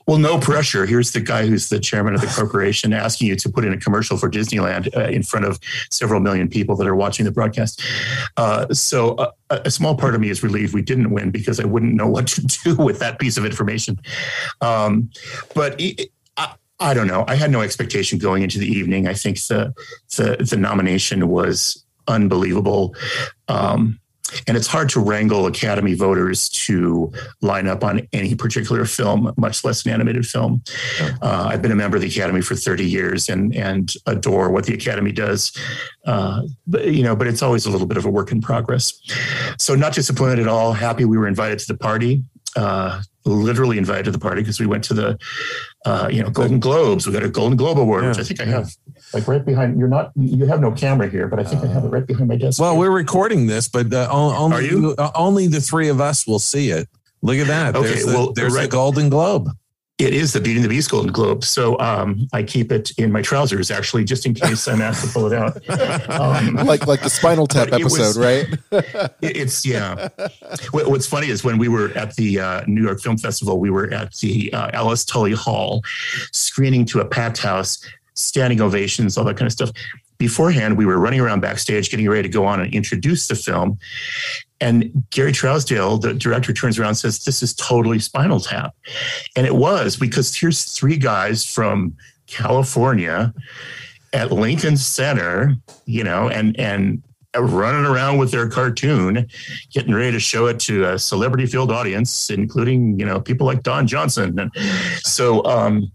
Well, no pressure. Here's the guy who's the chairman of the corporation asking you to put in a commercial for Disneyland uh, in front of several million people that are watching the broadcast. Uh, so uh, a small part of me is relieved we didn't win because I wouldn't know what to do with that piece of information. Um, but it, I, I don't know. I had no expectation going into the evening. I think the the, the nomination was unbelievable. Um, and it's hard to wrangle Academy voters to line up on any particular film, much less an animated film. Uh, I've been a member of the Academy for 30 years and and adore what the Academy does. Uh, but, you know, but it's always a little bit of a work in progress. So not disappointed at all. Happy we were invited to the party. Uh, literally invited to the party because we went to the uh, you know Golden Globes. We got a Golden Globe Award, yeah. which I think I have like right behind. You're not. You have no camera here, but I think uh, I have it right behind my desk. Well, here. we're recording this, but uh, only you? Uh, only the three of us will see it. Look at that. Okay, there's the, well, there's right. the Golden Globe. It is the Beauty and the Beast Golden Globe. So um, I keep it in my trousers, actually, just in case I'm asked to pull it out. Um, like like the Spinal Tap episode, was, right? it's yeah. What's funny is when we were at the uh, New York Film Festival, we were at the uh, Alice Tully Hall, screening to a packed house, standing ovations, all that kind of stuff. Beforehand, we were running around backstage, getting ready to go on and introduce the film. And Gary Trousdale, the director, turns around and says, This is totally Spinal Tap. And it was because here's three guys from California at Lincoln Center, you know, and, and, running around with their cartoon, getting ready to show it to a celebrity filled audience, including, you know, people like Don Johnson. And so um,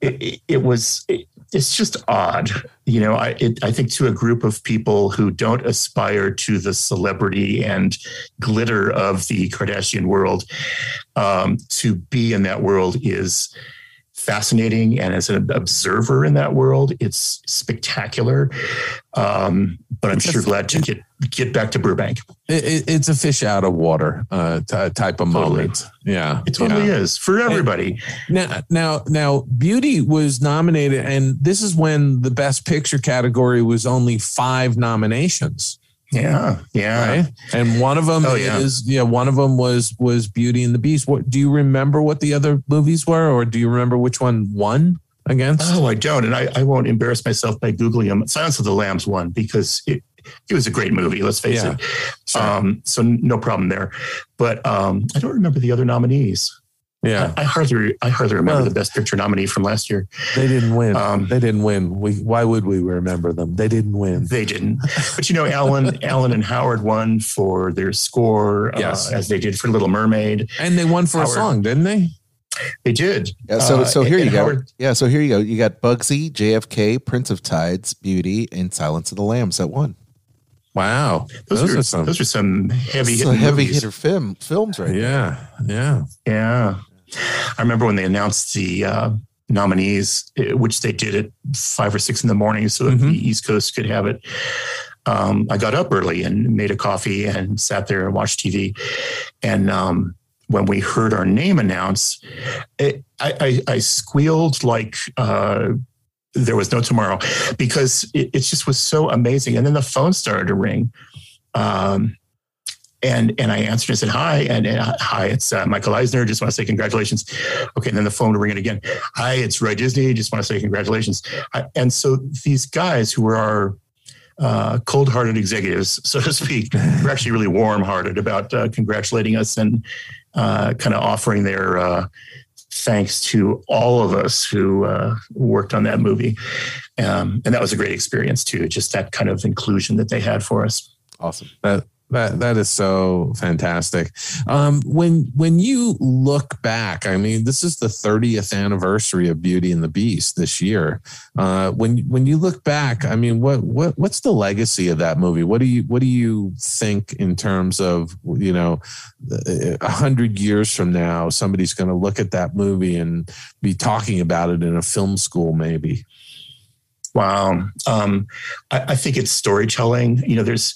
it, it was, it's just odd, you know. I it, I think to a group of people who don't aspire to the celebrity and glitter of the Kardashian world, um, to be in that world is fascinating, and as an observer in that world, it's spectacular. Um, but I'm sure glad to get get back to Burbank. It, it, it's a fish out of water uh, t- type of totally. moment. Yeah, it totally yeah. is for everybody. And now, now, now, Beauty was nominated, and this is when the Best Picture category was only five nominations. Yeah, yeah. Right? And one of them oh, is yeah. yeah, one of them was was Beauty and the Beast. What do you remember what the other movies were or do you remember which one won against? Oh, I don't and I, I won't embarrass myself by googling them. Silence of the Lambs won because it it was a great movie, let's face yeah, it. Sure. Um, so no problem there. But um, I don't remember the other nominees. Yeah, I, I hardly I hardly remember well, the best picture nominee from last year. They didn't win. Um, they didn't win. We why would we remember them? They didn't win. They didn't. But you know, Alan Alan and Howard won for their score, uh, yes. Uh, as they did for Little Mermaid, and they won for Howard, a song, didn't they? They did. Yeah, so so uh, here you go. Howard, yeah, so here you go. You got Bugsy, JFK, Prince of Tides, Beauty, and Silence of the Lambs that won. Wow, those, those are some. Those are some heavy, heavy hitter film films, right? Yeah, there. yeah, yeah. I remember when they announced the uh, nominees, eh, which they did at five or six in the morning, so that mm-hmm. the East Coast could have it. Um, I got up early and made a coffee and sat there and watched TV. And um, when we heard our name announced, it, I, I, I, squealed like uh, there was no tomorrow because it, it, just was so amazing. And then the phone started to ring. Um, and and I answered and said hi and, and uh, hi it's uh, Michael Eisner. Just want to say congratulations. Okay and then the phone ringing again. Hi it's Roy Disney. Just want to say congratulations. I, and so these guys who were our uh, cold-hearted executives so to speak were actually really warm-hearted about uh, congratulating us and uh, kind of offering their uh, thanks to all of us who worked on that movie. Um, and that was a great experience too just that kind of inclusion that they had for us. Awesome. That that that is so fantastic. Um, when when you look back, I mean, this is the 30th anniversary of Beauty and the Beast this year. Uh, when when you look back, I mean, what what what's the legacy of that movie? What do you what do you think in terms of you know, a hundred years from now, somebody's going to look at that movie and be talking about it in a film school, maybe? Wow, um, I, I think it's storytelling. You know, there's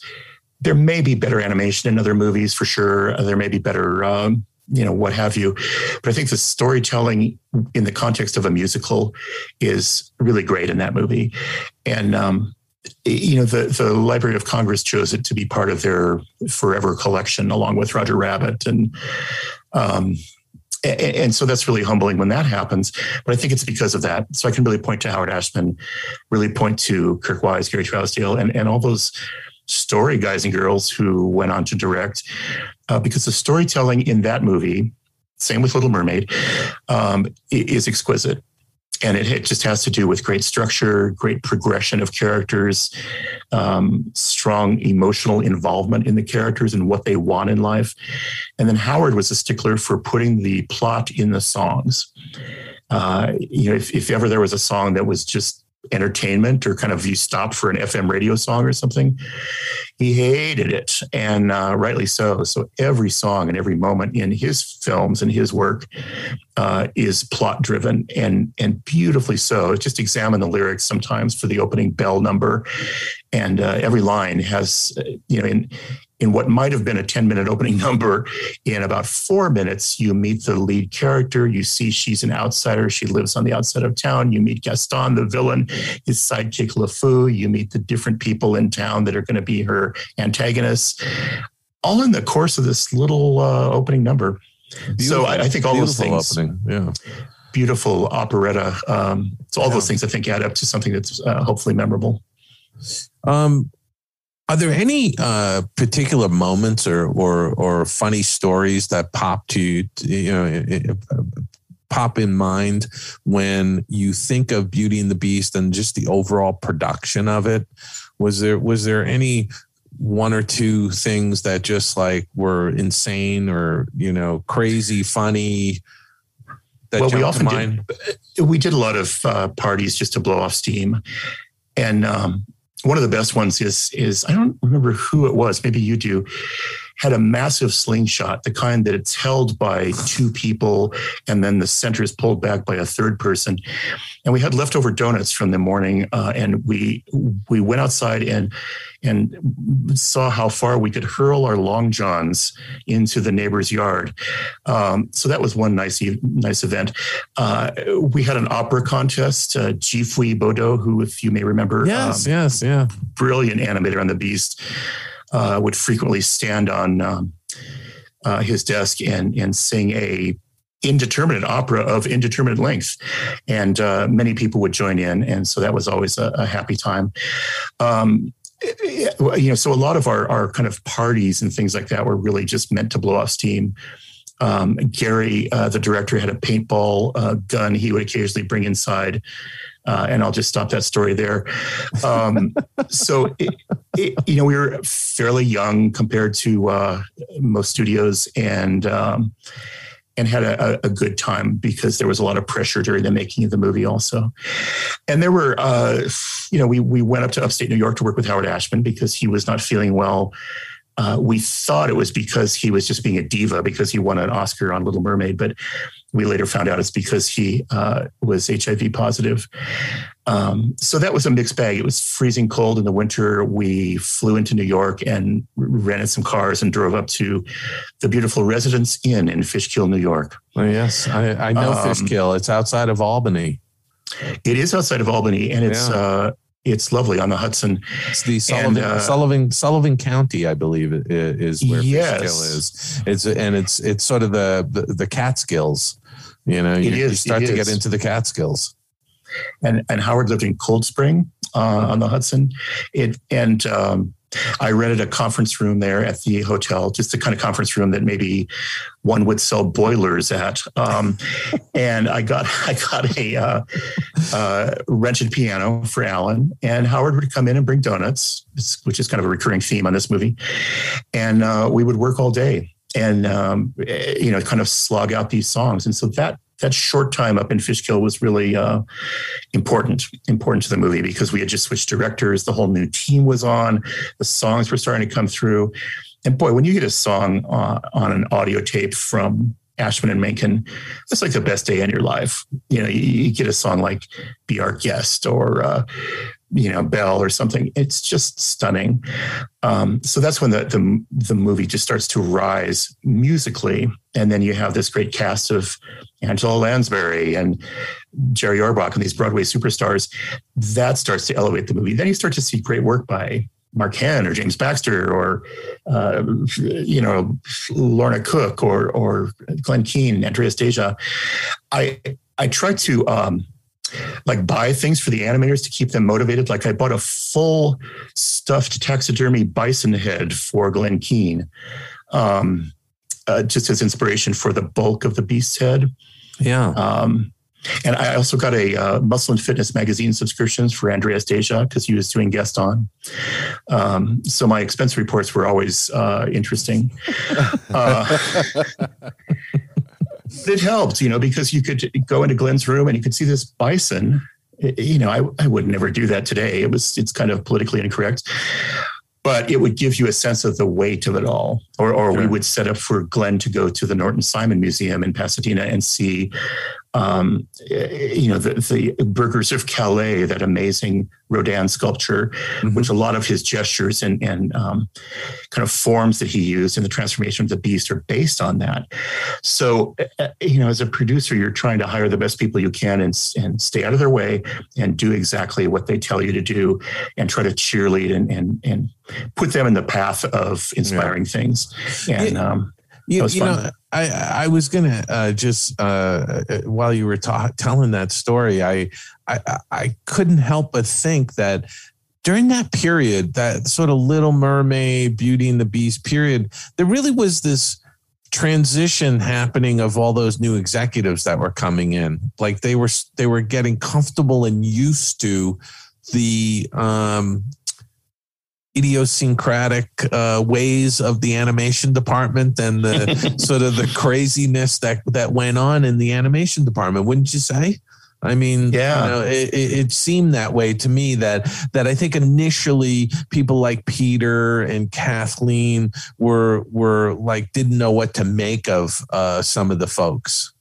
there may be better animation in other movies for sure. There may be better, um, you know, what have you. But I think the storytelling in the context of a musical is really great in that movie. And, um, you know, the, the Library of Congress chose it to be part of their forever collection along with Roger Rabbit. And, um, and, and so that's really humbling when that happens. But I think it's because of that. So I can really point to Howard Ashman, really point to Kirk Wise, Gary Trousdale, and, and all those story guys and girls who went on to direct, uh, because the storytelling in that movie, same with Little Mermaid, um, is exquisite. And it, it, just has to do with great structure, great progression of characters, um, strong emotional involvement in the characters and what they want in life. And then Howard was a stickler for putting the plot in the songs. Uh, you know, if, if ever there was a song that was just entertainment or kind of you stop for an FM radio song or something. He hated it, and uh, rightly so. So every song and every moment in his films and his work uh, is plot driven and and beautifully so. Just examine the lyrics sometimes for the opening Belle number, and uh, every line has uh, you know in in what might have been a 10 minute opening number, in about four minutes, you meet the lead character. You see she's an outsider. She lives on the outside of town. You meet Gaston, the villain, his sidekick LeFou. You meet the different people in town that are going to be her antagonists, all in the course of this little uh, opening number. Beautiful, so I, I, think all those things. Opening. Yeah. Beautiful operetta. Um, so all yeah. those things I think add up to something that's uh, hopefully memorable. Um, are there any uh, particular moments or, or or funny stories that pop to you, you know, pop in mind when you think of Beauty and the Beast and just the overall production of it? Was there was there any one or two things that just like were insane or you know crazy funny? That well, we often did, we did a lot of uh, parties just to blow off steam, and um, one of the best ones is is I don't remember who it was. Maybe you do. Had a massive slingshot, the kind that it's held by two people and then the center is pulled back by a third person. And we had leftover donuts from the morning, uh, and we we went outside and and saw how far we could hurl our long johns into the neighbor's yard. Um, so that was one nice nice event. Uh, we had an opera contest. Uh, Geefwee Boedoe, who, if you may remember, yes, um, yes, yeah, brilliant animator on the Beast, uh, would frequently stand on um, uh, his desk and and sing a indeterminate opera of indeterminate length, and uh, many people would join in, and so that was always a, a happy time. Um, you know, so a lot of our our kind of parties and things like that were really just meant to blow off steam. Um, Gary, uh, the director, had a paintball uh, gun he would occasionally bring inside. Uh, and I'll just stop that story there. Um, so, it, it, you know, we were fairly young compared to uh, most studios, and um, and had a, a, good time because there was a lot of pressure during the making of the movie also. And there were, uh, you know, we, we went up to upstate New York to work with Howard Ashman because he was not feeling well. Uh, we thought it was because he was just being a diva because he won an Oscar on Little Mermaid, but we later found out it's because he uh, was HIV positive. Um, so that was a mixed bag. It was freezing cold in the winter. We flew into New York and rented some cars and drove up to the beautiful Residence Inn in Fishkill, New York. Oh, yes, I, I know um, Fishkill. It's outside of Albany. It is outside of Albany, and it's. Yeah. Uh, it's lovely on the Hudson. It's the Sullivan, and, uh, Sullivan, Sullivan County, I believe, is where yes. Fishkill is. It's and it's it's sort of the the, the Catskills. You know, you, you start to get into the Catskills. And and Howard lived in Cold Spring uh, on the Hudson. It and um, I rented a conference room there at the hotel, just the kind of conference room that maybe one would sell boilers at. Um, and I got I got a uh, uh, rented piano for Alan, and Howard would come in and bring donuts, which is kind of a recurring theme on this movie, and uh, we would work all day and um, you know kind of slog out these songs. And so that that short time up in Fishkill was really uh, important, important to the movie because we had just switched directors. The whole new team was on. The songs were starting to come through. And boy, when you get a song uh, on an audio tape from Ashman and Menken, that's like the best day in your life. You know, you, you get a song like "Be Our Guest" or uh, you know Belle or something. It's just stunning. Um, so that's when the, the the movie just starts to rise musically, and then you have this great cast of Angela Lansbury and Jerry Orbach and these Broadway superstars. That starts to elevate the movie. Then you start to see great work by Mark Henn or James Baxter or uh, you know Lorna Cook or or Glen Keane, Andreas Deja. I I try to um, like buy things for the animators to keep them motivated. Like I bought a full stuffed taxidermy bison head for Glen Keane, um, uh, just as inspiration for the bulk of the beast's head. Yeah. Um, and I also got a uh, Muscle and Fitness magazine subscriptions for Andreas Deja because he was doing Gaston. Um, so my expense reports were always uh, interesting. It helped, you know, because you could go into Glen's room and you could see this bison. You know, I, I would never do that today. It was it's kind of politically incorrect, but it would give you a sense of the weight of it all. Or, or sure. we would set up for Glenn to go to the Norton Simon Museum in Pasadena and see um, you know, the, the Burghers of Calais, that amazing Rodin sculpture, mm-hmm. which a lot of his gestures and, and um, kind of forms that he used in the transformation of the beast are based on that. So, uh, you know, as a producer, you're trying to hire the best people you can and, and stay out of their way and do exactly what they tell you to do and try to cheerlead and, and, and put them in the path of inspiring yeah. things. And, um, you, you know, I I was gonna uh, just uh, uh, while you were ta- telling that story, I, I I couldn't help but think that during that period, that sort of Little Mermaid, Beauty and the Beast period, there really was this transition happening of all those new executives that were coming in. Like they were they were getting comfortable and used to the um, idiosyncratic uh, ways of the animation department and the sort of the craziness that that went on in the animation department wouldn't you say I mean, yeah, you know, it, it, seemed that way to me. That that I think initially people like Peter and Kathleen were were like didn't know what to make of uh, some of the folks.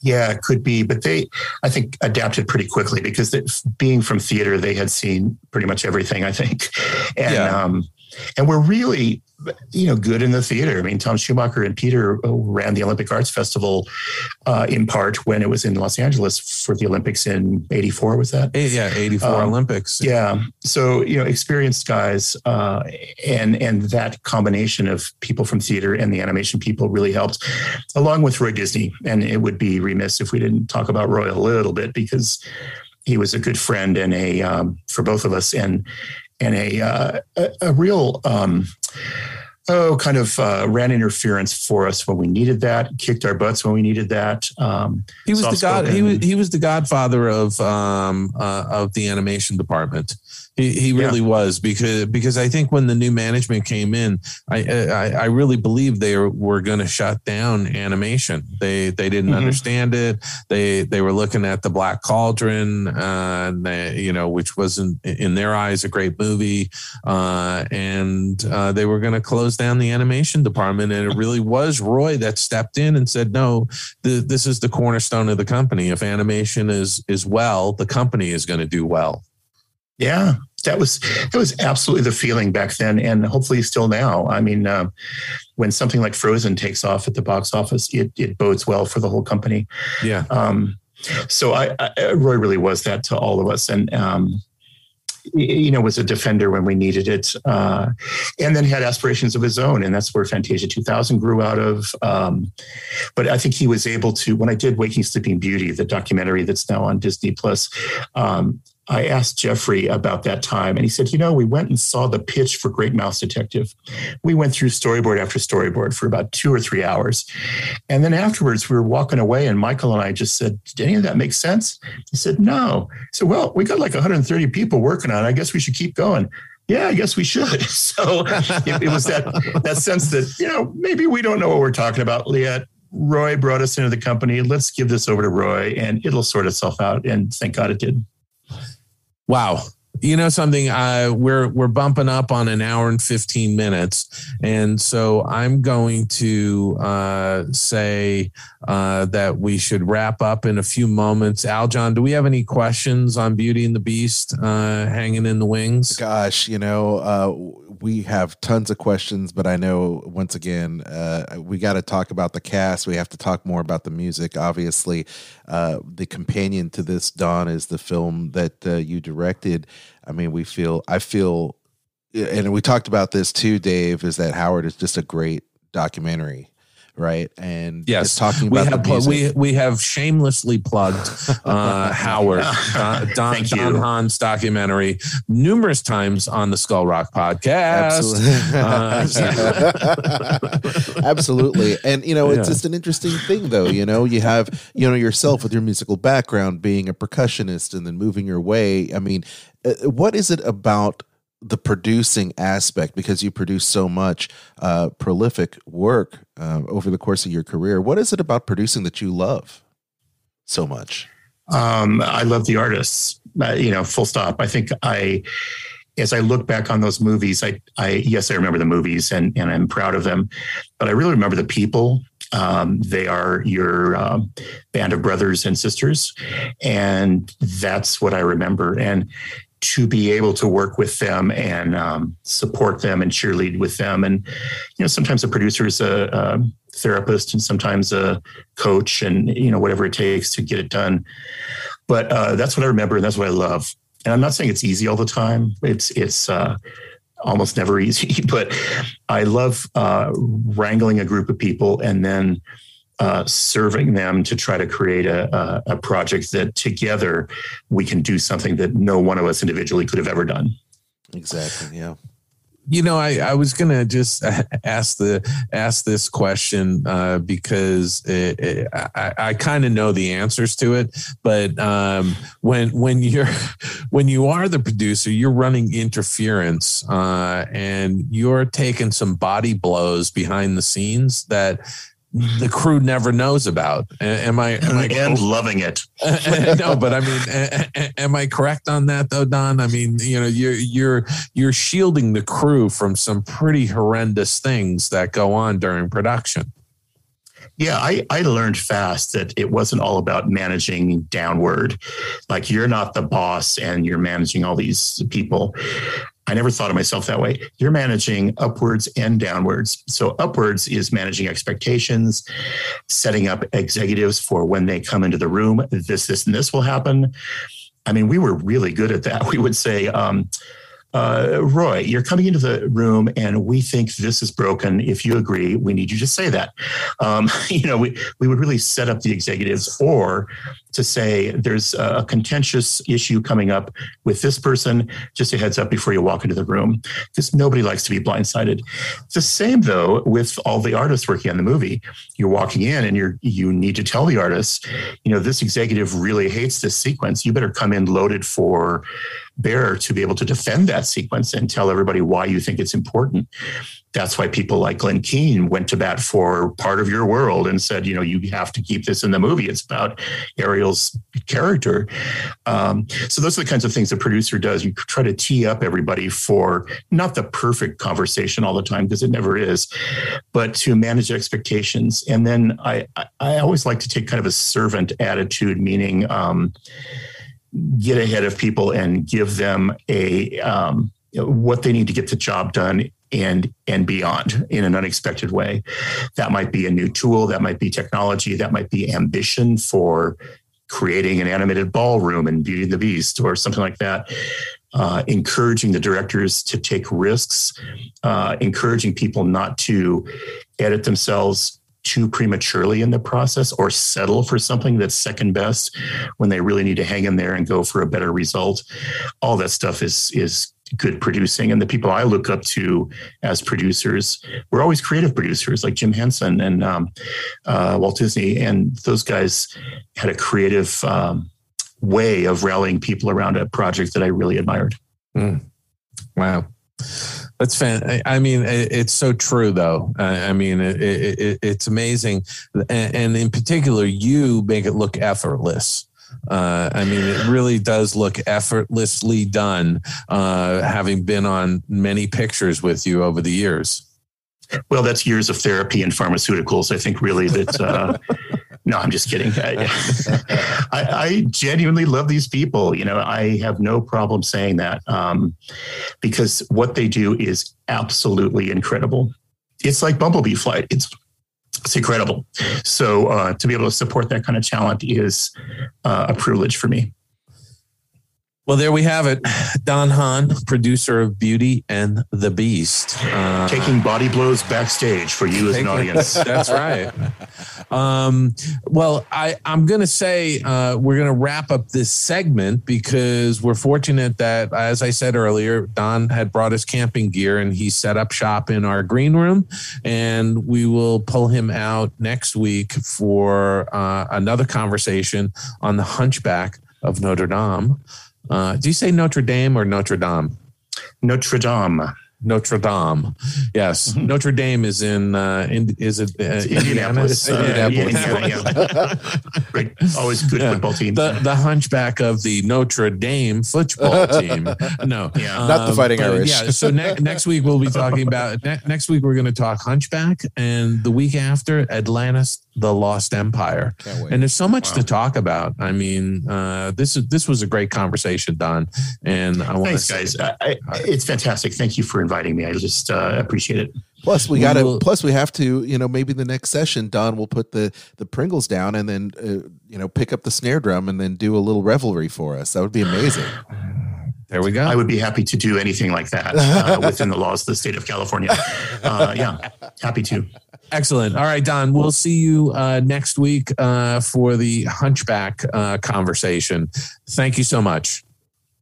Yeah, it could be, but they, I think, adapted pretty quickly because they, being from theater, they had seen pretty much everything. I think, and yeah. um, and we're really you know good in the theater. I mean, Tom Schumacher and Peter ran the Olympic Arts Festival uh, in part when it was in Los Angeles for the Olympics in '84. Was that? Yeah, '84 um, Olympics. Yeah. So you know, experienced guys, uh, and and that combination of people from theater and the animation people really helped, along with Roy Disney. And it would be remiss if we didn't talk about Roy a little bit because he was a good friend and a um, for both of us and and a uh, a, a, real um, oh kind of uh, ran interference for us when we needed that, kicked our butts when we needed that. Um, he was the god. He was he was the godfather of um, uh, of the animation department. He, he really yeah. was because because I think when the new management came in, I I, I really believe they were going to shut down animation. They they didn't mm-hmm. understand it. They they were looking at the Black Cauldron, uh, they, you know, which wasn't in their eyes a great movie, uh, and uh, they were going to close down the animation department. And it really was Roy that stepped in and said, "No, the, this is the cornerstone of the company. If animation is is well, the company is going to do well." Yeah, that was that was absolutely the feeling back then, and hopefully still now. I mean, uh, when something like Frozen takes off at the box office, it it bodes well for the whole company. Yeah. Um, so I, I, Roy really was that to all of us, and um, you know was a defender when we needed it, uh, and then had aspirations of his own, and that's where Fantasia 2000 grew out of. Um, but I think he was able to. When I did Waking Sleeping Beauty, the documentary that's now on Disney Plus, um, I asked Jeffrey about that time, and he said, You know, we went and saw the pitch for Great Mouse Detective. We went through storyboard after storyboard for about two or three hours. And then afterwards, we were walking away, and Michael and I just said, Did any of that make sense? He said, No. Said, Well, we got like 130 people working on it. I guess we should keep going. Yeah, I guess we should. So it, it was that that sense that, you know, maybe we don't know what we're talking about yet. Roy brought us into the company. Let's give this over to Roy and it'll sort itself out. And thank God it did. Wow. You know something? Uh, we're we're bumping up on an hour and fifteen minutes, and so I'm going to uh, say uh, that we should wrap up in a few moments. Aljon, do we have any questions on Beauty and the Beast uh, hanging in the wings? Gosh, you know uh, we have tons of questions, but I know once again uh, we got to talk about the cast. We have to talk more about the music. Obviously, uh, the companion to this, Don, is the film that uh, you directed. I mean, we feel, I feel, and we talked about this too, Dave. Is that Howard is just a great documentary right? And yes, talking we about have we we have shamelessly plugged uh, Howard Don, Don, Don Hahn's documentary numerous times on the Skull Rock podcast. Absolutely, uh, Absolutely. and you know it's yeah. just an interesting thing, though. You know, you have you know yourself with your musical background, being a percussionist, and then moving your way. I mean, uh, what is it about? The producing aspect because you produce so much uh, prolific work uh, over the course of your career. What is it about producing that you love so much? Um, I love the artists. Uh, you know, full stop. I think I, as I look back on those movies, I, I yes, I remember the movies and and I'm proud of them, but I really remember the people. Um, they are your um, band of brothers and sisters, and that's what I remember. And to be able to work with them and um, support them and cheerlead with them. And, you know, sometimes a producer is a, a, therapist and sometimes a coach and, you know, whatever it takes to get it done. But uh, that's what I remember and that's what I love. And I'm not saying it's easy all the time. It's, it's, uh, almost never easy, but I love uh, wrangling a group of people and then uh, serving them to try to create a, a, a project that together we can do something that no one of us individually could have ever done. Exactly. Yeah you know, I, I was gonna just ask the ask this question uh, because it, it, I, I kind of know the answers to it, but um, when when you're when you are the producer, you're running interference uh, and you're taking some body blows behind the scenes that the crew never knows about. Am I? Am I and loving it? Uh, uh, no, but I mean, am I correct on that though, Don? I mean, you know, you're you're you're shielding the crew from some pretty horrendous things that go on during production. Yeah, I, I learned fast that it wasn't all about managing downward. Like you're not the boss and you're managing all these people. I never thought of myself that way. You're managing upwards and downwards. So, upwards is managing expectations, setting up executives for when they come into the room. This, this, and this will happen. I mean, we were really good at that. We would say, um, uh, Roy, you're coming into the room and we think this is broken. If you agree, we need you to say that. Um, you know, we, we would really set up the executives or to say there's a contentious issue coming up with this person, just a heads up before you walk into the room, because nobody likes to be blindsided. The same though with all the artists working on the movie. You're walking in and you're you need to tell the artist, you know, this executive really hates this sequence. You better come in loaded for bearer to be able to defend that sequence and tell everybody why you think it's important. That's why people like Glen Keane went to bat for part of your world and said, you know, you have to keep this in the movie. It's about Ariel's character. Um, so those are the kinds of things the producer does. You try to tee up everybody for not the perfect conversation all the time because it never is, but to manage expectations. And then I, I always like to take kind of a servant attitude, meaning. Um, get ahead of people and give them a um, what they need to get the job done and and beyond in an unexpected way. That might be a new tool, that might be technology, that might be ambition for creating an animated ballroom in Beauty and the Beast or something like that. Uh, encouraging the directors to take risks, uh, encouraging people not to edit themselves too prematurely in the process or settle for something that's second best when they really need to hang in there and go for a better result. All that stuff is is good producing. And the people I look up to as producers were always creative producers like Jim Henson and um, uh, Walt Disney. And those guys had a creative um, way of rallying people around a project that I really admired. Mm. Wow. That's fan. I mean, it's so true, though. I mean, it, it, it's amazing, and in particular, you make it look effortless. Uh, I mean, it really does look effortlessly done. Uh, having been on many pictures with you over the years. Well, that's years of therapy and pharmaceuticals. I think really that uh, no, I'm just kidding. I, I, I, genuinely love these people. You know, I have no problem saying that um, because what they do is absolutely incredible. It's like Bumblebee Flight. It's it's incredible. So uh, to be able to support that kind of talent is uh, a privilege for me. Well, there we have it. Don Hahn, producer of Beauty and the Beast. Uh, Taking body blows backstage for you as an audience. That's right. Um, well, I, I'm going to say uh, we're going to wrap up this segment because we're fortunate that, as I said earlier, Don had brought his camping gear and he set up shop in our green room. And we will pull him out next week for uh, another conversation on the hunchback of Notre Dame. Uh, do you say Notre Dame or Notre Dame? Notre Dame. Notre Dame. Yes, mm-hmm. Notre Dame is in. Uh, in is it uh, Indianapolis? Uh, Indianapolis. Yeah, Great, always good yeah. football team. The the hunchback of the Notre Dame football team. No, yeah. um, not the Fighting Irish. Yeah. So ne- next week we'll be talking about. Ne- next week we're going to talk hunchback, and the week after Atlantis, the Lost Empire. And there's so much wow. to talk about. I mean, uh, this is this was a great conversation, Don. And I want to thanks, guys. I, I, it's fantastic. Thank you for inviting me. I just uh, appreciate it. Plus, we got to. Plus, we have to. You know, maybe the next session, Don will put the the Pringles down and then uh, you know pick up the snare drum and then do a little revelry for us. That would be amazing. There we go. I would be happy to do anything like that uh, within the laws of the state of California. Uh, yeah, happy to. Excellent. All right, Don. We'll see you uh, next week uh, for the Hunchback uh, conversation. Thank you so much.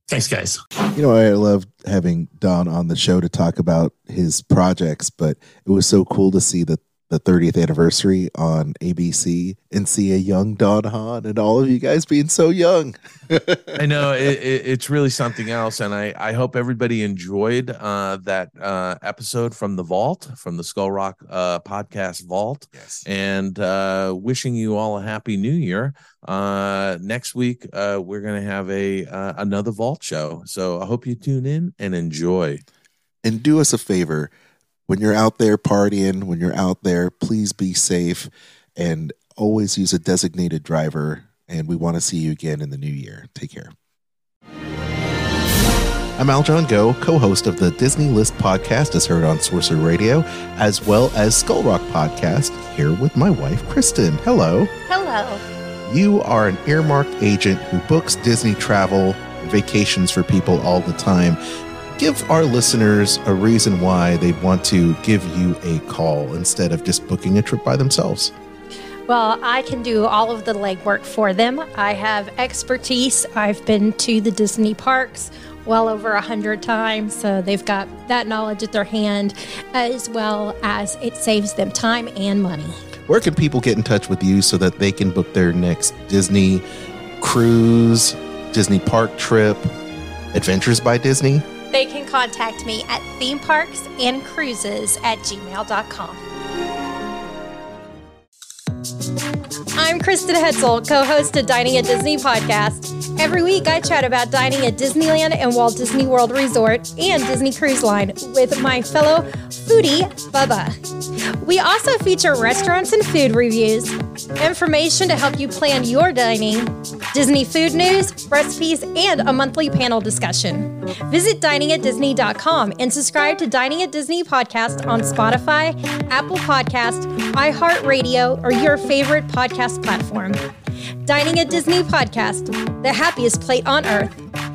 Thanks, guys. You know, I love having Don on the show to talk about his projects, but it was so cool to see that the 30th anniversary on ABC and see a young Don Hahn and all of you guys being so young. I know it, it, it's really something else, and I I hope everybody enjoyed uh, that uh, episode from the vault, from the Skull Rock uh, podcast vault. Yes, and uh, wishing you all a happy New Year. Uh, next week uh, we're gonna have a another vault show, so I hope you tune in and enjoy. And do us a favor when you're out there partying, when you're out there, please be safe and always use a designated driver. And we want to see you again in the new year. Take care. I'm Aljon Go, co host of the Disney List podcast, as heard on Sorcerer Radio, as well as Skull Rock podcast, here with my wife, Kristen. Hello. Hello. You are an earmarked agent who books Disney travel vacations for people all the time give our listeners a reason why they want to give you a call instead of just booking a trip by themselves. Well, I can do all of the legwork for them. I have expertise. I've been to the Disney parks well over a hundred times, so they've got that knowledge at their hand, as well as it saves them time and money. Where can people get in touch with you so that they can book their next Disney cruise, Disney park trip, Adventures by Disney? They can contact me at themeparksandcruises at gmail.com. I'm Kristen Hetzel, co host of Dining at Disney podcast. Every week, I chat about dining at Disneyland and Walt Disney World Resort and Disney Cruise Line with my fellow foodie, Bubba. We also feature restaurants and food reviews, information to help you plan your dining, Disney food news, recipes, and a monthly panel discussion. Visit diningatdisney.com and subscribe to Dining at Disney podcast on Spotify, Apple Podcast, iHeartRadio, or your favorite podcast platform. Dining at Disney podcast, the happiest plate on earth.